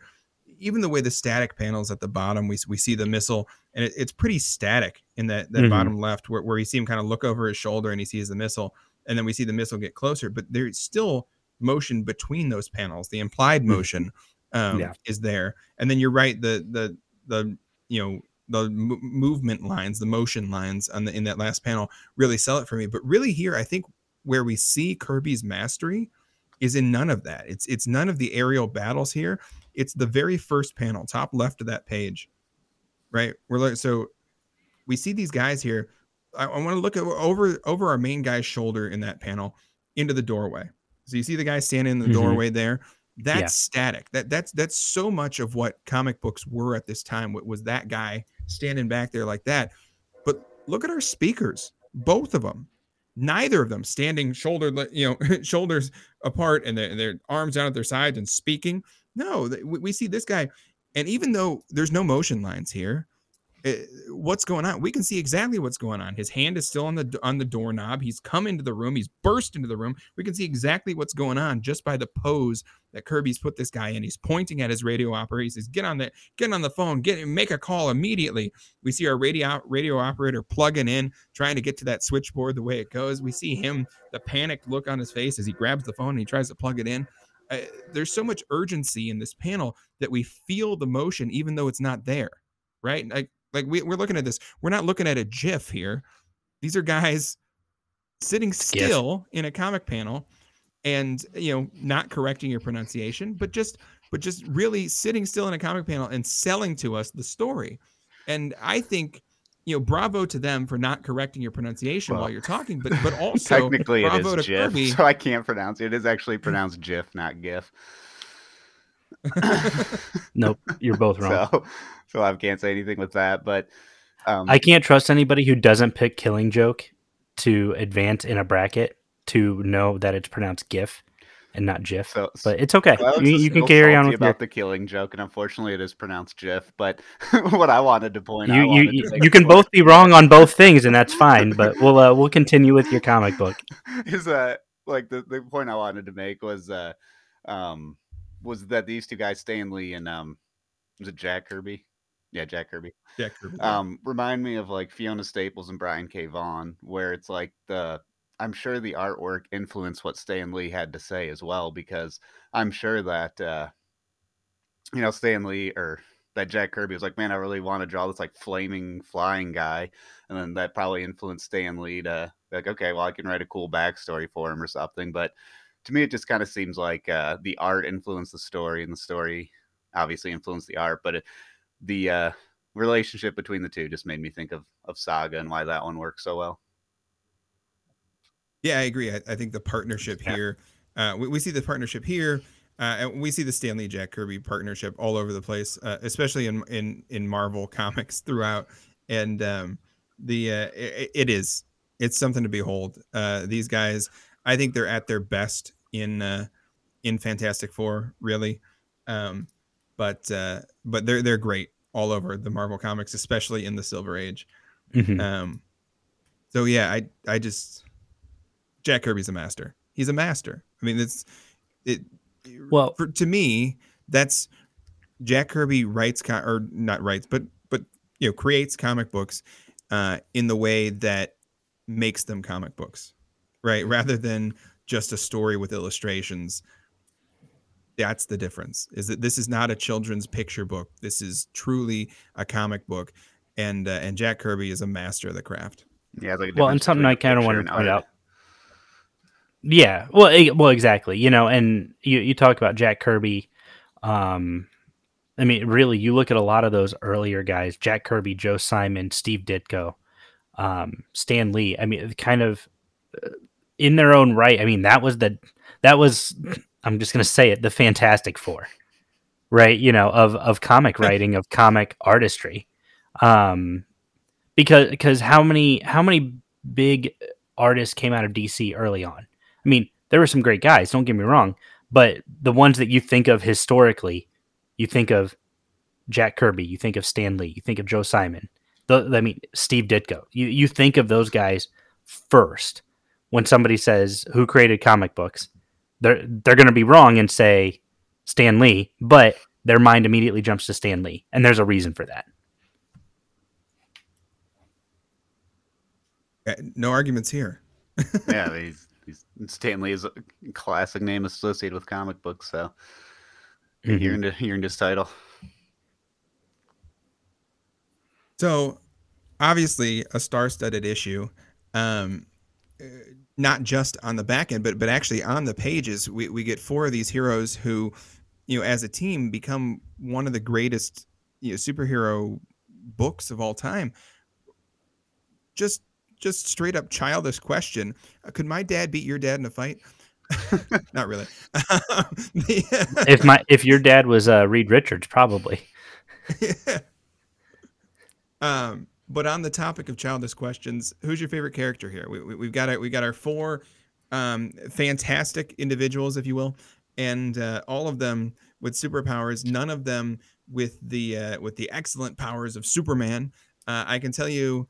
Even the way the static panels at the bottom, we we see the missile, and it, it's pretty static in that that Mhm. bottom left, where where you see him kind of look over his shoulder and he sees the missile, and then we see the missile get closer, but there's still motion between those panels. The implied Mhm. motion um, Yeah. is there, and then you're right. The the the you know the mo- movement lines, the motion lines on the in that last panel really sell it for me. But really, here I think where we see Kirby's mastery is in none of that. It's it's none of the aerial battles here. It's the very first panel, top left of that page, right? We're like so we see these guys here. I, I want to look at over over our main guy's shoulder in that panel into the doorway. So you see the guy standing in the Mhm. doorway there. That's Yeah. static. That that's that's so much of what comic books were at this time. wa- Was that guy standing back there like that? But look at our speakers, both of them. Neither of them standing shoulder, you know, shoulders apart and their, their arms down at their sides and speaking. No, we, see this guy, and even though there's no motion lines here, eh, what's going on? We can see exactly what's going on. His hand is still on the on the doorknob. He's come into the room. He's burst into the room. We can see exactly what's going on just by the pose that Kirby's put this guy in. He's pointing at his radio operator. He says, "Get on the get on the phone. Get make a call immediately." We see our radio radio operator plugging in, trying to get to that switchboard the way it goes. We see him, the panicked look on his face as he grabs the phone and he tries to plug it in. There's so much urgency in this panel that we feel the motion even though it's not there, right? Like like we, we're looking at this. We're not looking at a GIF here. These are guys sitting still in a comic panel and you know not correcting your pronunciation but just but just really sitting still in a comic panel and selling to us the story and i think you know bravo to them for not correcting your pronunciation while you're talking but but also Technically, it bravo is to GIF, Kirby. so I can't pronounce it. It is actually pronounced GIF, not GIF. Nope, you're both wrong. so, so I can't say anything with that. But um, I can't trust anybody who doesn't pick Killing Joke to advance in a bracket to know that it's pronounced GIF and not GIF. so, but it's okay. So You, you can carry on salty with your, about the killing joke, and unfortunately, it is pronounced GIF. But what I wanted to point out, you I you, you, you can before- both be wrong on both things, and that's fine. But we'll uh, we'll continue with your comic book. is uh like the, the point I wanted to make was uh um was that these two guys, Stan Lee and um was it Jack Kirby? Yeah, Jack Kirby. Jack Kirby. Um remind me of like Fiona Staples and Brian K. Vaughan, where it's like the I'm sure the artwork influenced what Stan Lee had to say as well, because I'm sure that uh you know Stan Lee or that Jack Kirby was like, man, I really want to draw this like flaming flying guy, and then that probably influenced Stan Lee to like, okay, well, I can write a cool backstory for him or something. But to me, it just kind of seems like uh, the art influenced the story, and the story obviously influenced the art. But it, the uh, relationship between the two just made me think of of Saga and why that one works so well. Yeah, I agree. I, I think the partnership Yeah. here, uh, we, we see the partnership here, uh, and we see the Stan Lee Jack Kirby partnership all over the place, uh, especially in in in Marvel comics throughout. And um, the uh, it, it is it's something to behold. Uh, these guys, I think they're at their best in uh, in Fantastic Four, really. Um, but uh, but they're they're great all over the Marvel comics, especially in the Silver Age. Mhm. Um, so yeah, I I just Jack Kirby's a master. He's a master. I mean, it's it. Well- for, to me, that's Jack Kirby writes co- or not writes, but but you know creates comic books uh, in the way that makes them comic books, right? Rather than just a story with illustrations. That's the difference. Is that this is not a children's picture book. This is truly a comic book, and uh, and Jack Kirby is a master of the craft. Yeah, it's like a Well, and something I kind of picture wanted to point out. Yeah, well, eh, well, exactly. You know, and you you talk about Jack Kirby, um, I mean, really, you look at a lot of those earlier guys: Jack Kirby, Joe Simon, Steve Ditko, um, Stan Lee. I mean, kind of uh, in their own right. I mean, that was the that was. I'm just gonna say it: the Fantastic Four, right? You know, of of comic writing, of comic artistry. Um, because because how many how many big artists came out of DC early on? I mean, there were some great guys. Don't get me wrong, but the ones that you think of historically, you think of Jack Kirby, you think of Stan Lee, you think of Joe Simon. The, I mean, Steve Ditko. You you think of those guys first when somebody says who created comic books. They're they're going to be wrong and say Stan Lee, but their mind immediately jumps to Stan Lee, and there's a reason for that. Uh, No arguments here. yeah, he's, he's Stan Lee is a classic name associated with comic books, so Mhm. he earned he earned his title. So, obviously, a star-studded issue, um, uh, not just on the back end, but but actually on the pages. We we get four of these heroes who, you know, as a team, become one of the greatest you know superhero books of all time. Just just straight up childish question: uh, Could my dad beat your dad in a fight? not really. If my if your dad was uh, Reed Richards, probably. um, but on the topic of childish questions, who's your favorite character here? We, we, we've got our, we got our four um, fantastic individuals, if you will, and uh, all of them with superpowers. None of them with the uh, with the excellent powers of Superman. Uh, I can tell you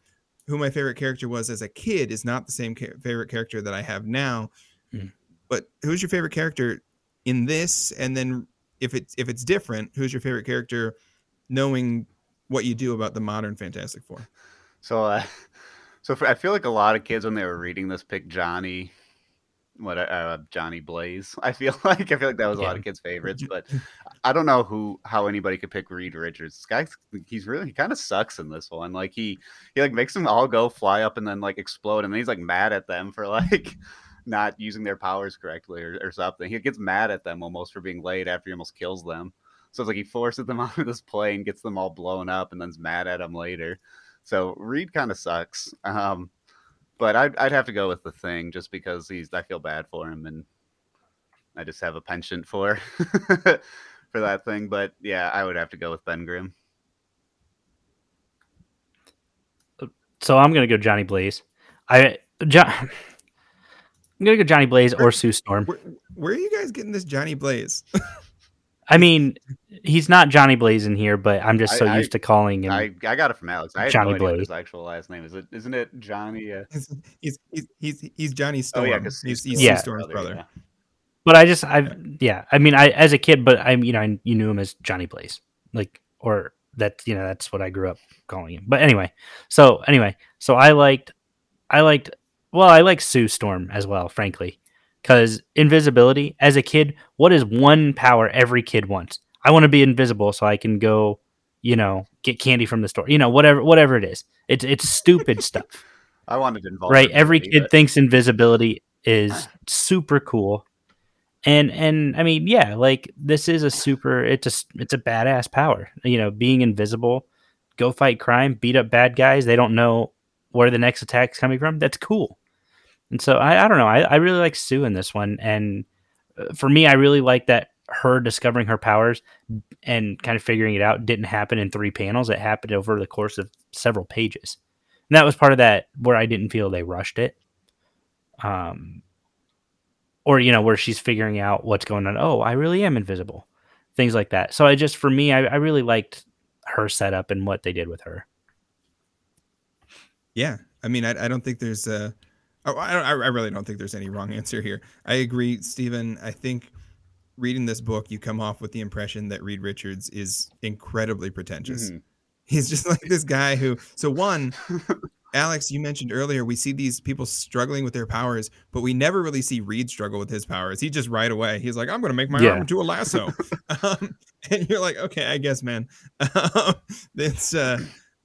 who my favorite character was as a kid is not the same ca- favorite character that I have now. Hmm. But who's your favorite character in this? And then if it's if it's different, who's your favorite character? Knowing what you do about the modern Fantastic Four. So, uh, so for, I feel like a lot of kids when they were reading this picked Johnny, what uh, Johnny Blaze. I feel like I feel like that was a lot of kids' favorites, but I don't know who how anybody could pick Reed Richards. This guy, he's really he kind of sucks in this one. Like he he like makes them all go fly up and then like explode, and then he's like mad at them for like not using their powers correctly or, or something. He gets mad at them almost for being late after he almost kills them. So it's like he forces them onto this plane, gets them all blown up, and then's mad at them later. So Reed kind of sucks. Um, but I'd, I'd have to go with the thing just because he's I feel bad for him and I just have a penchant for for that thing. But yeah, I would have to go with Ben Grimm. Uh, so I'm gonna go Johnny Blaze. I John, I'm gonna go Johnny Blaze or Sue Storm. Where, where are you guys getting this Johnny Blaze? I mean, he's not Johnny Blaze in here, but I'm just so I- used to calling him. I, I got it from Alex. I Johnny no Blaze. his actual last name is. It isn't it Johnny? Uh, he's, he's he's he's Johnny Storm. oh yeah, because he's, he's Yeah. Sue Storm's brother. yeah. but I just I yeah. I mean, I as a kid, but I'm you know I, you knew him as Johnny Blaze, like or that you know that's what I grew up calling him. But anyway, so anyway, so I liked I liked well I like Sue Storm as well, frankly, because invisibility as a kid, what is one power every kid wants? I want to be invisible so I can go, you know, get candy from the store, you know, whatever whatever it is. It's it's stupid stuff. I wanted to involve right every kid but- thinks invisibility is super cool and and i mean yeah like this is a super it's a it's a badass power you know being invisible go fight crime beat up bad guys they don't know where the next attack's coming from that's cool and so i, I don't know I, I really like sue in this one and uh, for me i really like that her discovering her powers and kind of figuring it out didn't happen in three panels it happened over the course of several pages and that was part of that where I didn't feel they rushed it. Um, or you know where she's figuring out what's going on. Oh, I really am invisible. Things like that. So I just for me, I, I really liked her setup and what they did with her. Yeah, I mean, I, I don't think there's a. oh, I, I really don't think there's any wrong answer here. I agree, Stephen. I think reading this book, you come off with the impression that Reed Richards is incredibly pretentious. Mhm. He's just like this guy who. So one, Alex, you mentioned earlier, we see these people struggling with their powers, but we never really see Reed struggle with his powers. He just right away, he's like, "I'm going to make my Yeah. arm into a lasso," um, and you're like, "Okay, I guess, man." Um, it's. Uh,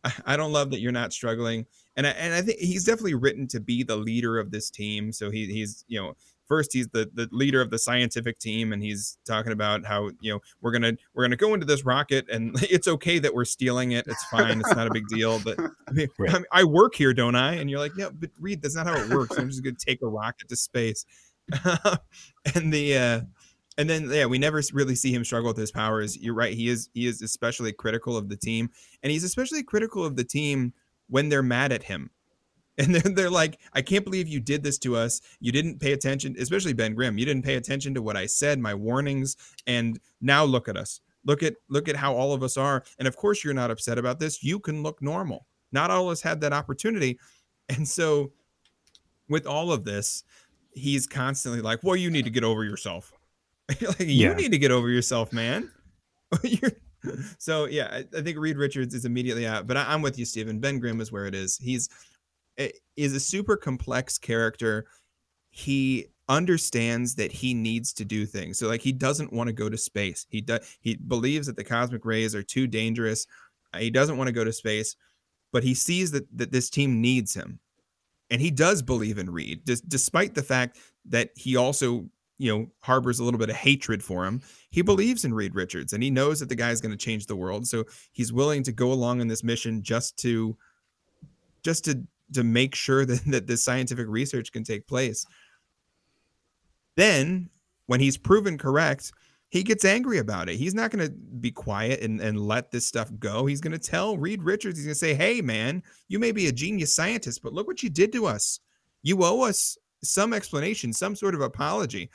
I, I don't love that you're not struggling, and I, and I think he's definitely written to be the leader of this team. So he, he's you know first he's the the leader of the scientific team and he's talking about how you know we're gonna we're gonna go into this rocket and it's okay that we're stealing it. It's fine. It's not a big deal. But I, mean, Right. I, mean, I work here don't i? And you're like yeah but reed that's not how it works. I'm just gonna take a rocket to space. And the uh and then yeah we never really see him struggle with his powers. You're right. He is he is especially critical of the team. And he's especially critical of the team when they're mad at him. And they're, they're like i can't believe you did this to us. You didn't pay attention especially ben grimm you didn't pay attention to what i said my warnings and now look at us. Look at look at how all of us are. And of course you're not upset about this. You can look normal. Not all of us had that opportunity. And so with all of this he's constantly like well you need to get over yourself. Like, you need to get over yourself man. You're- so yeah I, I think reed richards is immediately out but I, i'm with you stephen ben grimm is where it is. He's eh, i- is a super complex character. He understands that he needs to do things. So like he doesn't want to go to space. He does he believes that the cosmic rays are too dangerous. He doesn't want to go to space but he sees that that this team needs him. And he does believe in reed despite the fact that he also you know harbors a little bit of hatred for him. He believes in reed richards and he knows that the guy is going to change the world so he's willing to go along in this mission just to just to to make sure that, that this scientific research can take place. Then when he's proven correct he gets angry about it. He's not going to be quiet and, and let this stuff go. He's going to tell reed richards he's going to say hey man you may be a genius scientist but look what you did to us. You owe us some explanation some sort of apology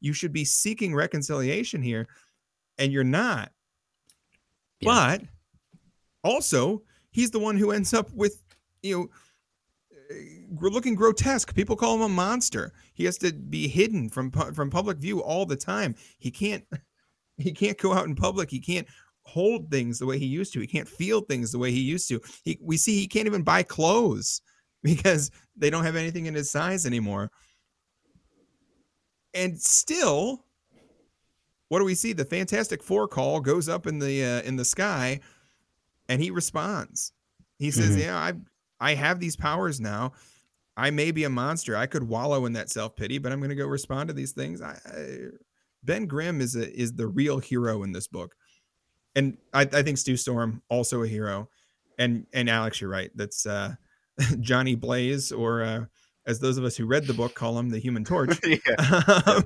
you, should be seeking reconciliation here and you're not. Yeah. but also he's the one who ends up with you know eh, gr- looking grotesque. People call him a monster. He has to be hidden from from public view all the time. He can't he can't go out in public. He can't hold things the way he used to. He can't feel things the way he used to. He, we see he can't even buy clothes because they don't have anything in his size anymore and still what do we see? The fantastic four call goes up in the uh, in the sky and he responds. He says Mhm. yeah i i have these powers now. I may be a monster. I could wallow in that self-pity but i'm going to go respond to these things. I, I ben grimm is a is the real hero in this book. And i i think sue storm also a hero. And and alex you're right. That's uh johnny blaze or uh as those of us who read the book call him the human torch yeah. um,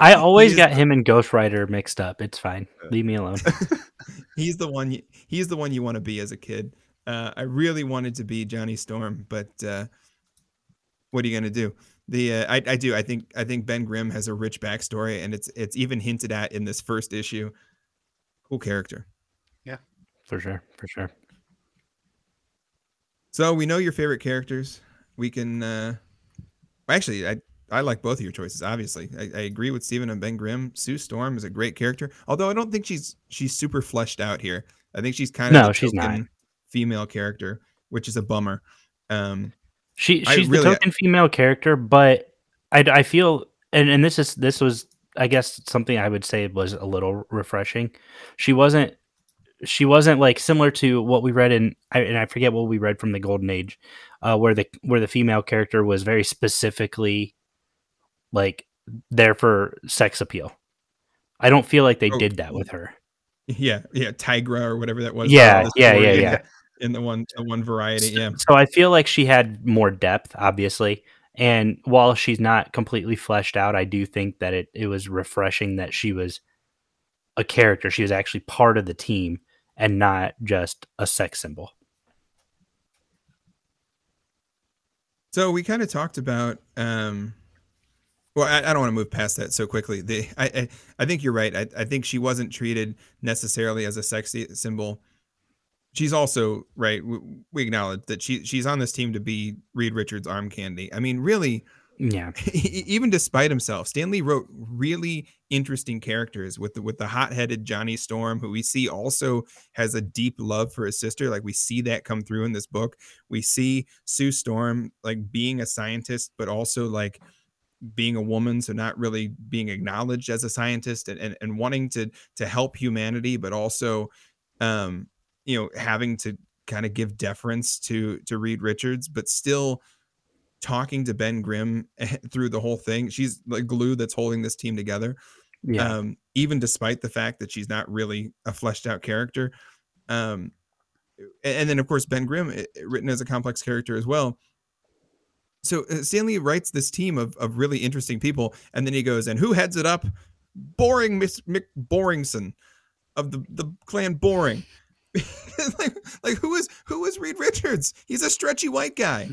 I always is- got him and Ghost Rider mixed up. It's fine. Leave me alone. he's the one you, he's the one you want to be as a kid uh, i really wanted to be johnny storm but uh, what are you going to do the uh, I, I do i think i think ben grimm has a rich backstory and it's it's even hinted at in this first issue cool character Yeah, For sure. For sure. So we know your favorite characters we can uh actually i I like both of your choices. Obviously, I, I agree with Stephen and Ben Grimm. Sue Storm is a great character, although I don't think she's she's super fleshed out here. I think she's kind of No, she's not. female character, which is a bummer. Um, She she's really- the token female character, but I, I feel and and this is this was I guess something I would say was a little refreshing. She wasn't she wasn't like similar to what we read in I, and I forget what we read from the Golden Age, uh, where the where the female character was very specifically like there for sex appeal. I don't feel like they Oh, did that with her. yeah, yeah, Tigra or whatever that was. Yeah, yeah, yeah, in- yeah. In the one, the one variety, yeah. So I feel like she had more depth, obviously. And while she's not completely fleshed out, I do think that it, it was refreshing that she was a character. She was actually part of the team and not just a sex symbol. So we kind of talked about. um well, I, I don't want to move past that so quickly. The, I, I, I think you're right. I, I think she wasn't treated necessarily as a sexy symbol. She's also right. We, we acknowledge that she she's on this team to be Reed Richards' arm candy. I mean, really, Yeah. Even despite himself, Stan Lee wrote really interesting characters with the with the hot-headed Johnny Storm, who we see also has a deep love for his sister. Like we see that come through in this book. We see Sue Storm like being a scientist, but also like being a woman, so not really being acknowledged as a scientist and, and, and wanting to to help humanity, but also um, you know, having to kind of give deference to to Reed Richards, but still talking to Ben Grimm through the whole thing. She's the glue that's holding this team together. Yeah. Um, even despite the fact that she's not really a fleshed out character. Um, and then of course Ben Grimm written as a complex character as well. So uh, Stan Lee writes this team of, of really interesting people, and then he goes, and who heads it up? Boring Miss Mick Boringson of the, the clan Boring. like, like who is who is Reed Richards? He's a stretchy white guy.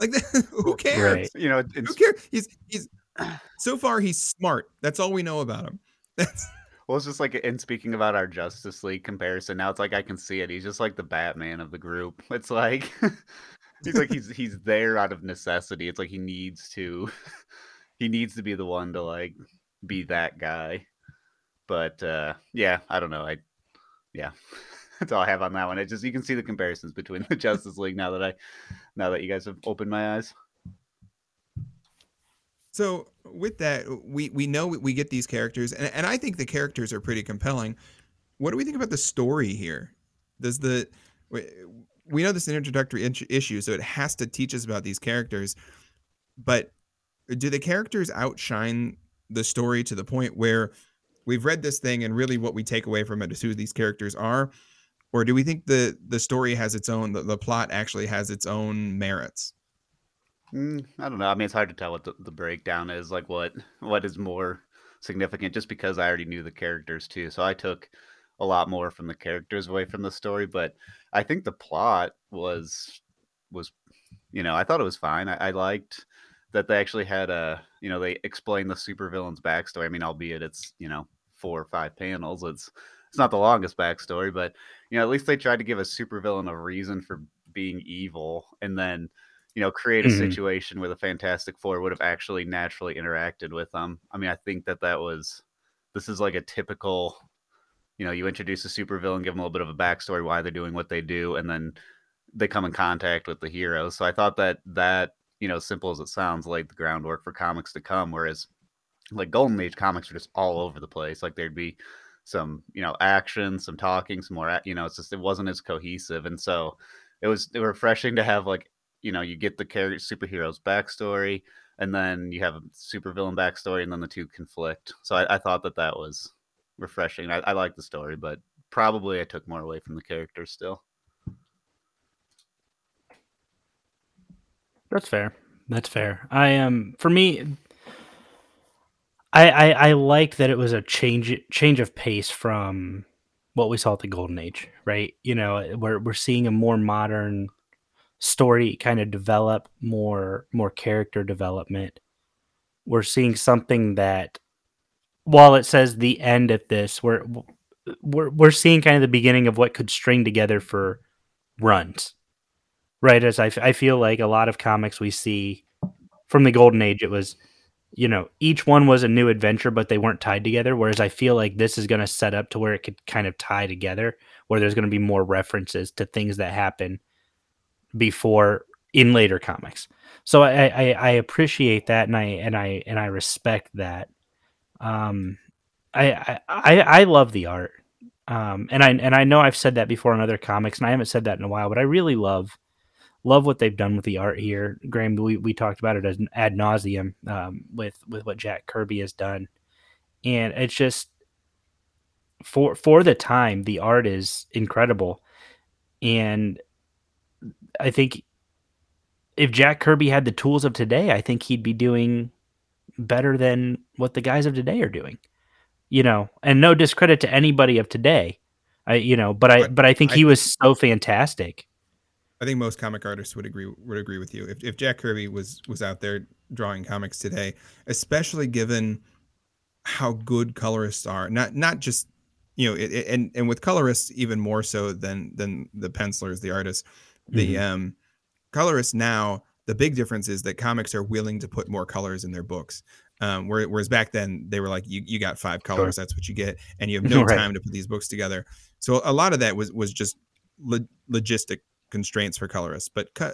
Like who cares? Right. You know, Who cares? He's he's so far he's smart. That's all we know about him. That's well, it's just like in speaking about our Justice League comparison. Now it's like I can see it. He's just like the Batman of the group. It's like he's like he's he's there out of necessity. It's like he needs to he needs to be the one to like be that guy. But uh yeah, I don't know. I yeah. That's all I have on that one. It just you can see the comparisons between the Justice League now that I now that you guys have opened my eyes. So with that, we we know we get these characters, and, and I think the characters are pretty compelling. What do we think about the story here? Does the we, know this is an introductory issue, so it has to teach us about these characters, but do the characters outshine the story to the point where we've read this thing and really what we take away from it is who these characters are, or do we think the the story has its own the, the plot actually has its own merits? Mm, I don't know. I mean, it's hard to tell what the, the breakdown is. Like, what what is more significant? Just because I already knew the characters too, so I took a lot more from the characters away from the story. But I think the plot was was, you know, I thought it was fine. I, I liked that they actually had a, you know, they explained the supervillain's backstory. I mean, albeit it's you know four or five panels. It's it's not the longest backstory, but you know, at least they tried to give a supervillain a reason for being evil, and then you know, create a Mhm. situation where the Fantastic Four would have actually naturally interacted with them. I mean, I think that that was this is like a typical, you know, you introduce a supervillain, give them a little bit of a backstory why they're doing what they do, and then they come in contact with the hero. So I thought that that you know, simple as it sounds, laid the groundwork for comics to come. Whereas, like Golden Age comics are just all over the place. Like there'd be some you know action, some talking, some more. You know, it's just it wasn't as cohesive, and so it was refreshing to have like you know you get the character superheroes backstory and then you have a supervillain backstory and then the two conflict so i, I thought that that was refreshing i, I like the story but probably i took more away from the characters still That's fair. That's fair. I am um, for me. I, I I like that it was a change change of pace from what we saw at the Golden Age, right? You know, eh, we're we're seeing a more modern story kind of develop, more more character development. We're seeing something that, while it says the end of this, we're we're we're seeing kind of the beginning of what could string together for runs right as I, I feel like a lot of comics we see from the golden age it was you know each one was a new adventure but they weren't tied together whereas i feel like this is going to set up to where it could kind of tie together where there's going to be more references to things that happen before in later comics. So I, I i appreciate that and i and i and i respect that. Um i i i, love the art. Um and i and i know i've said that before in other comics and i haven't said that in a while but i really love love what they've done with the art here. Graham, we, we talked about it as an ad nauseum um, with with what Jack Kirby has done, and it's just for for the time the art is incredible, and I think if Jack Kirby had the tools of today, I think he'd be doing better than what the guys of today are doing. You know, and no discredit to anybody of today. I you know, but I But I think he was so fantastic. I think most comic artists would agree would agree with you. If, if Jack Kirby was was out there drawing comics today, especially given how good colorists are, not not just you know, it, it- and and with colorists even more so than than the pencilers, the artists, the um colorists now. The big difference is that comics are willing to put more colors in their books. Um, whereas back then they were like, you, you got five colors, that's what you get, and you have no Right. time to put these books together. So a lot of that was was just lo- logistic constraints for colorists. But co-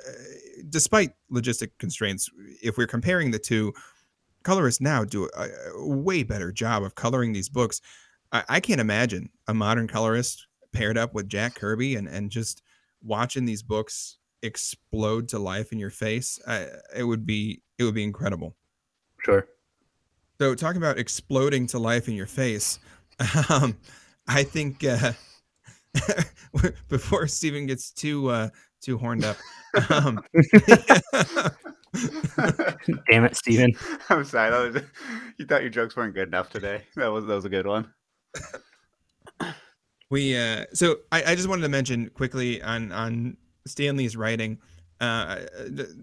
despite logistic constraints, if we're comparing the two, colorists now do a, a way better job of coloring these books. I, I can't imagine a modern colorist paired up with Jack Kirby and and just watching these books explode to life in your face, I, it would be it would be incredible. Sure. So talking about exploding to life in your face, um, I think uh, before Stephen gets too uh, too horned up, um, Damn it, Steven. I'm sorry. That was, you thought your jokes weren't good enough today. That was that was a good one. we uh, so I, I just wanted to mention quickly on on Stan Lee's writing, uh,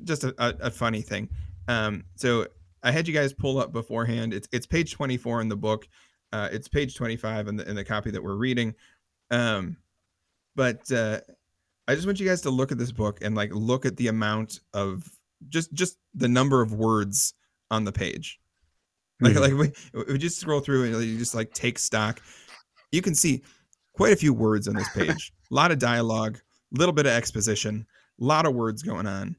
just a, a, a funny thing. Um, so I had you guys pull up beforehand. It's it's page 24 in the book. Uh, it's page 25 in the in the copy that we're reading. Um, but uh, I just want you guys to look at this book and like look at the amount of just just the number of words on the page. Like Mhm. like we, we just scroll through and you just like take stock. You can see quite a few words on this page. a lot of dialogue, a little bit of exposition, a lot of words going on.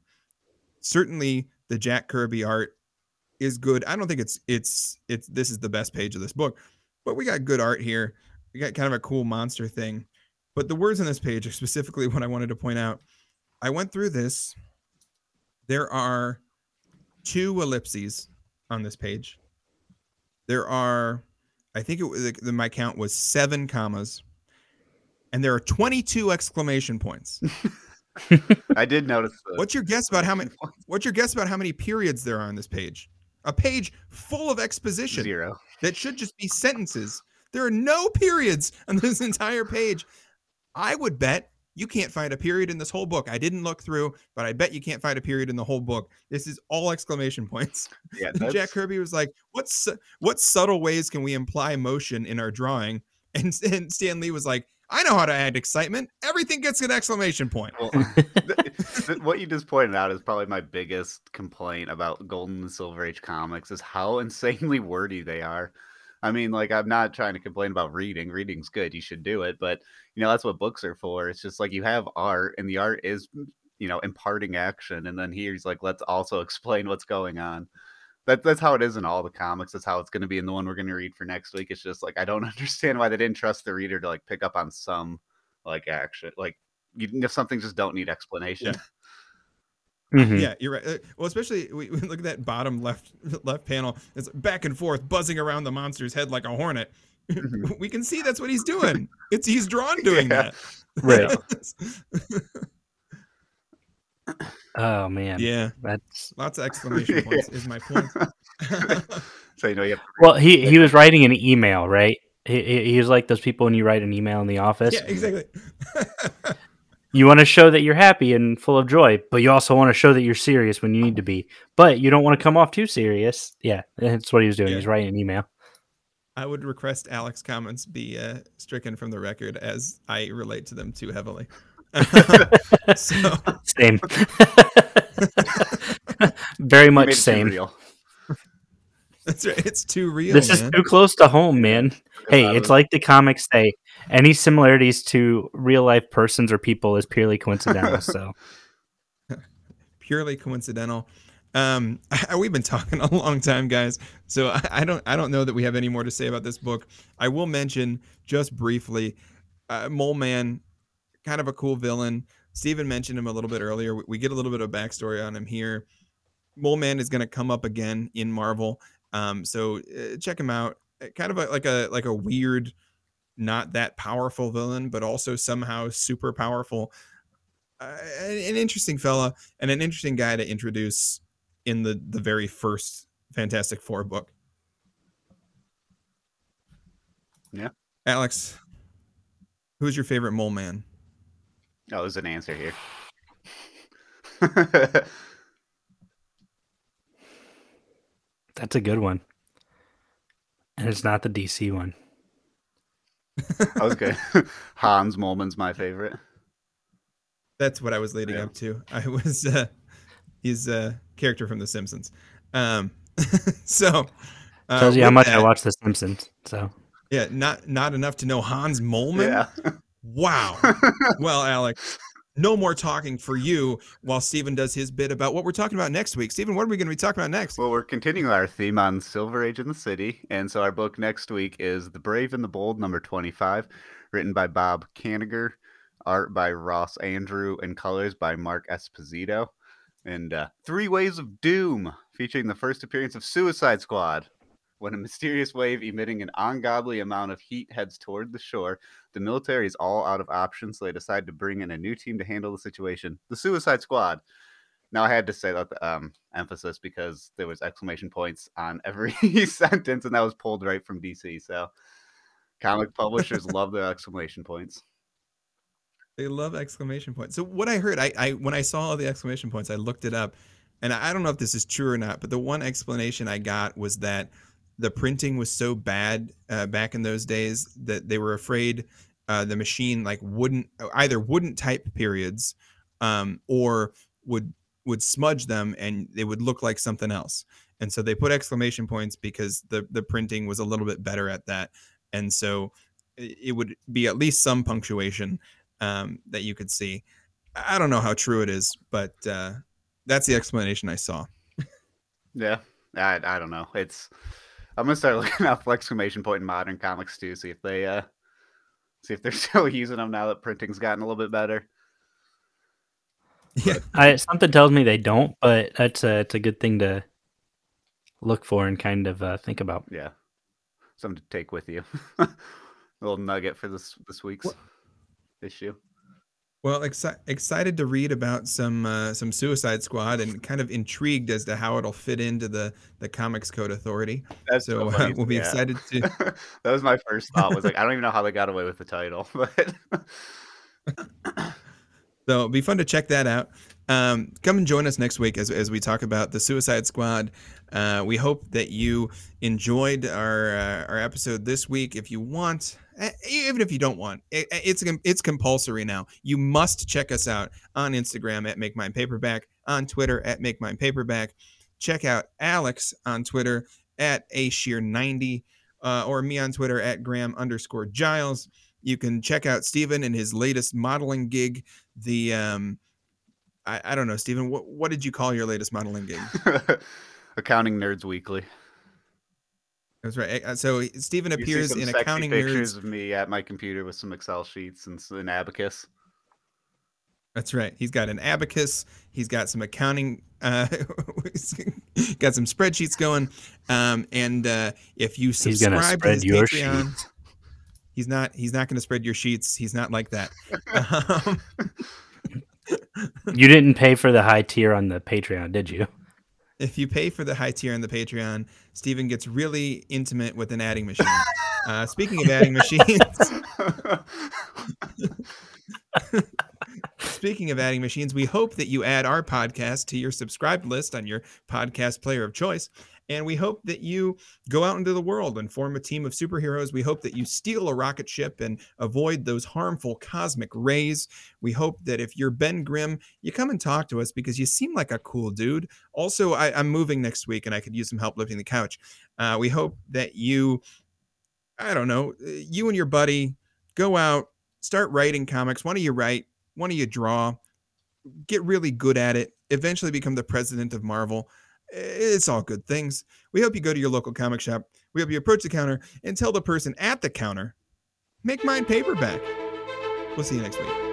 Certainly the Jack Kirby art is good. I don't think it's it's it's this is the best page of this book, but we got good art here. We got kind of a cool monster thing. But the words on this page are specifically what I wanted to point out. I went through this. There are two ellipses on this page. There are, I think it was the, my count was seven commas, and there are 22 exclamation points. I did notice. The, What's your guess about how many? What's your guess about how many periods there are on this page? A page full of exposition zero? that should just be sentences. There are no periods on this entire page. I would bet you can't find a period in this whole book. I didn't look through, but I bet you can't find a period in the whole book. This is all exclamation points. Yeah, Jack Kirby was like, "What's what subtle ways can we imply motion in our drawing?" And, and Stan Lee was like, "I know how to add excitement. Everything gets an exclamation point." well, th- th- what you just pointed out is probably my biggest complaint about Golden and Silver Age comics is how insanely wordy they are. I mean, like I'm not trying to complain about reading. Reading's good; you should do it. But you know that's what books are for. It's just like you have art, and the art is mm, you know imparting action, and then here's like let's also explain what's going on. That, that's how it is in all the comics. That's how it's going to be in the one we're going to read for next week. It's just like I don't understand why they didn't trust the reader to like pick up on some like action. Like you, if something just don't need explanation. Mhm. Yeah, you're right. Uh, Well, especially we, we look at that bottom left left panel. It's back and forth, buzzing around the monster's head like a hornet. Mhm. we can see that's what he's doing. It's he's drawn doing Yeah. that. Right. Oh man. yeah, That's lots of exclamation points is my point. so you know you well. He he was writing an email, right? He, he, he was like those people when you write an email in the office. yeah, exactly. You want to show that you're happy and full of joy, but you also want to show that you're serious when you need to be. But you don't want to come off too serious. Yeah, that's what he was doing. Yeah. He's writing an email. I would request Alex comments be uh, stricken from the record as I relate to them too heavily. so Same. Very much made it too same. real. that's right. It's too real. This is too close to home, man. Hey, it's like the comics say. Any similarities to real life persons or people is purely coincidental. So purely coincidental. Um, we've been talking a long time, guys. So I, I don't, I don't know that we have any more to say about this book. I will mention just briefly, uh, Mole Man, kind of a cool villain. Steven mentioned him a little bit earlier. We, we get a little bit of backstory on him here. Mole Man is going to come up again in Marvel. Um, so uh, check him out. Kind of a, like a like a weird, not that powerful villain, but also somehow super powerful. Uh, an, an interesting fella and an interesting guy to introduce in the the very first Fantastic Four book. Yeah. Alex, who's your favorite mole man? Oh, there's an answer here. that's a good one. And it's not the DC one. That was good. Hans Moleman's my favorite. That's what I was leading Yeah. up to. I was uh he's a character from The Simpsons. Um so uh, Tells you how with much I that- watch The Simpsons. So Yeah, not not enough to know Hans Molman. Yeah. Wow. well, Alex, no more talking for you while Stephen does his bit about what we're talking about next week. Stephen, what are we going to be talking about next? Well, we're continuing our theme on Silver Age in the City, and so our book next week is The Brave and the Bold, number twenty-five, written by Bob Kanigher. art by Ross Andru, and colors by Mark Esposito. And uh, Three Waves of Doom, featuring the first appearance of Suicide Squad. When a mysterious wave emitting an ungodly amount of heat heads toward the shore, the military is all out of options, so they decide to bring in a new team to handle the situation the Suicide Squad. Now, I had to say that um, emphasis because there was exclamation points on every sentence, and that was pulled right from DC. So, comic publishers love their exclamation points. They love exclamation points. So what I heard, I, I when I saw all the exclamation points, I looked it up, and I don't know if this is true or not, but the one explanation I got was that the printing was so bad uh, back in those days that they were afraid uh, the machine like wouldn't either wouldn't type periods um, or would would smudge them and they would look like something else. And so they put exclamation points because the the printing was a little bit better at that. And so it would be at least some punctuation um, that you could see. I don't know how true it is, but uh, that's the explanation I saw. yeah, I, I don't know. It's I'm gonna start looking up exclamation point in modern comics too. See if they uh see if they're still using them now that printing's gotten a little bit better. Yeah, I, something tells me they don't, but that's a it's a good thing to look for and kind of uh, think about. Yeah, something to take with you. a little nugget for this this week's what? issue. Well, exci- excited to read about some uh, some Suicide Squad and kind of intrigued as to how it'll fit into the the Comics Code Authority. That's so, so uh, we'll be yeah. excited to. that was my first thought. Was like I don't even know how they got away with the title, but. so it'll be fun to check that out. Um, come and join us next week as, as we talk about the Suicide Squad. Uh, we hope that you enjoyed our uh, our episode this week. If you want even if you don't want it, it's it's compulsory now. You must check us out on instagram at make mine paperback on twitter at make mine paperback. Check out alex on twitter at a sheer 90 uh, or me on twitter at graham underscore giles. You can check out Stephen and his latest modeling gig the um i, I don't know Stephen what, what did you call your latest modeling gig? Accounting nerds weekly that's right. Uh, so Stephen appears in accounting pictures nerds. of me at my computer with some Excel sheets and an abacus. That's right. He's got an abacus. He's got some accounting. Uh, got some spreadsheets going. Um, and uh, if you subscribe to his Patreon, sheets. he's not. He's not going to spread your sheets. He's not like that. Um, you didn't pay for the high tier on the Patreon, did you? If you pay for the high tier on the Patreon, Stephen gets really intimate with an adding machine. Uh, speaking of adding machines, speaking of adding machines, we hope that you add our podcast to your subscribed list on your podcast player of choice. And we hope that you go out into the world and form a team of superheroes. We hope that you steal a rocket ship and avoid those harmful cosmic rays. We hope that if you're Ben Grimm, you come and talk to us because you seem like a cool dude. Also, I, am moving next week and I could use some help lifting the couch. Uh, we hope that you, I don't know, you and your buddy go out, start writing comics. One of you write, one of you draw, get really good at it, eventually become the president of Marvel. It's all good things. We hope you go to your local comic shop. We hope you approach the counter and tell the person at the counter, make mine paperback. We'll see you next week.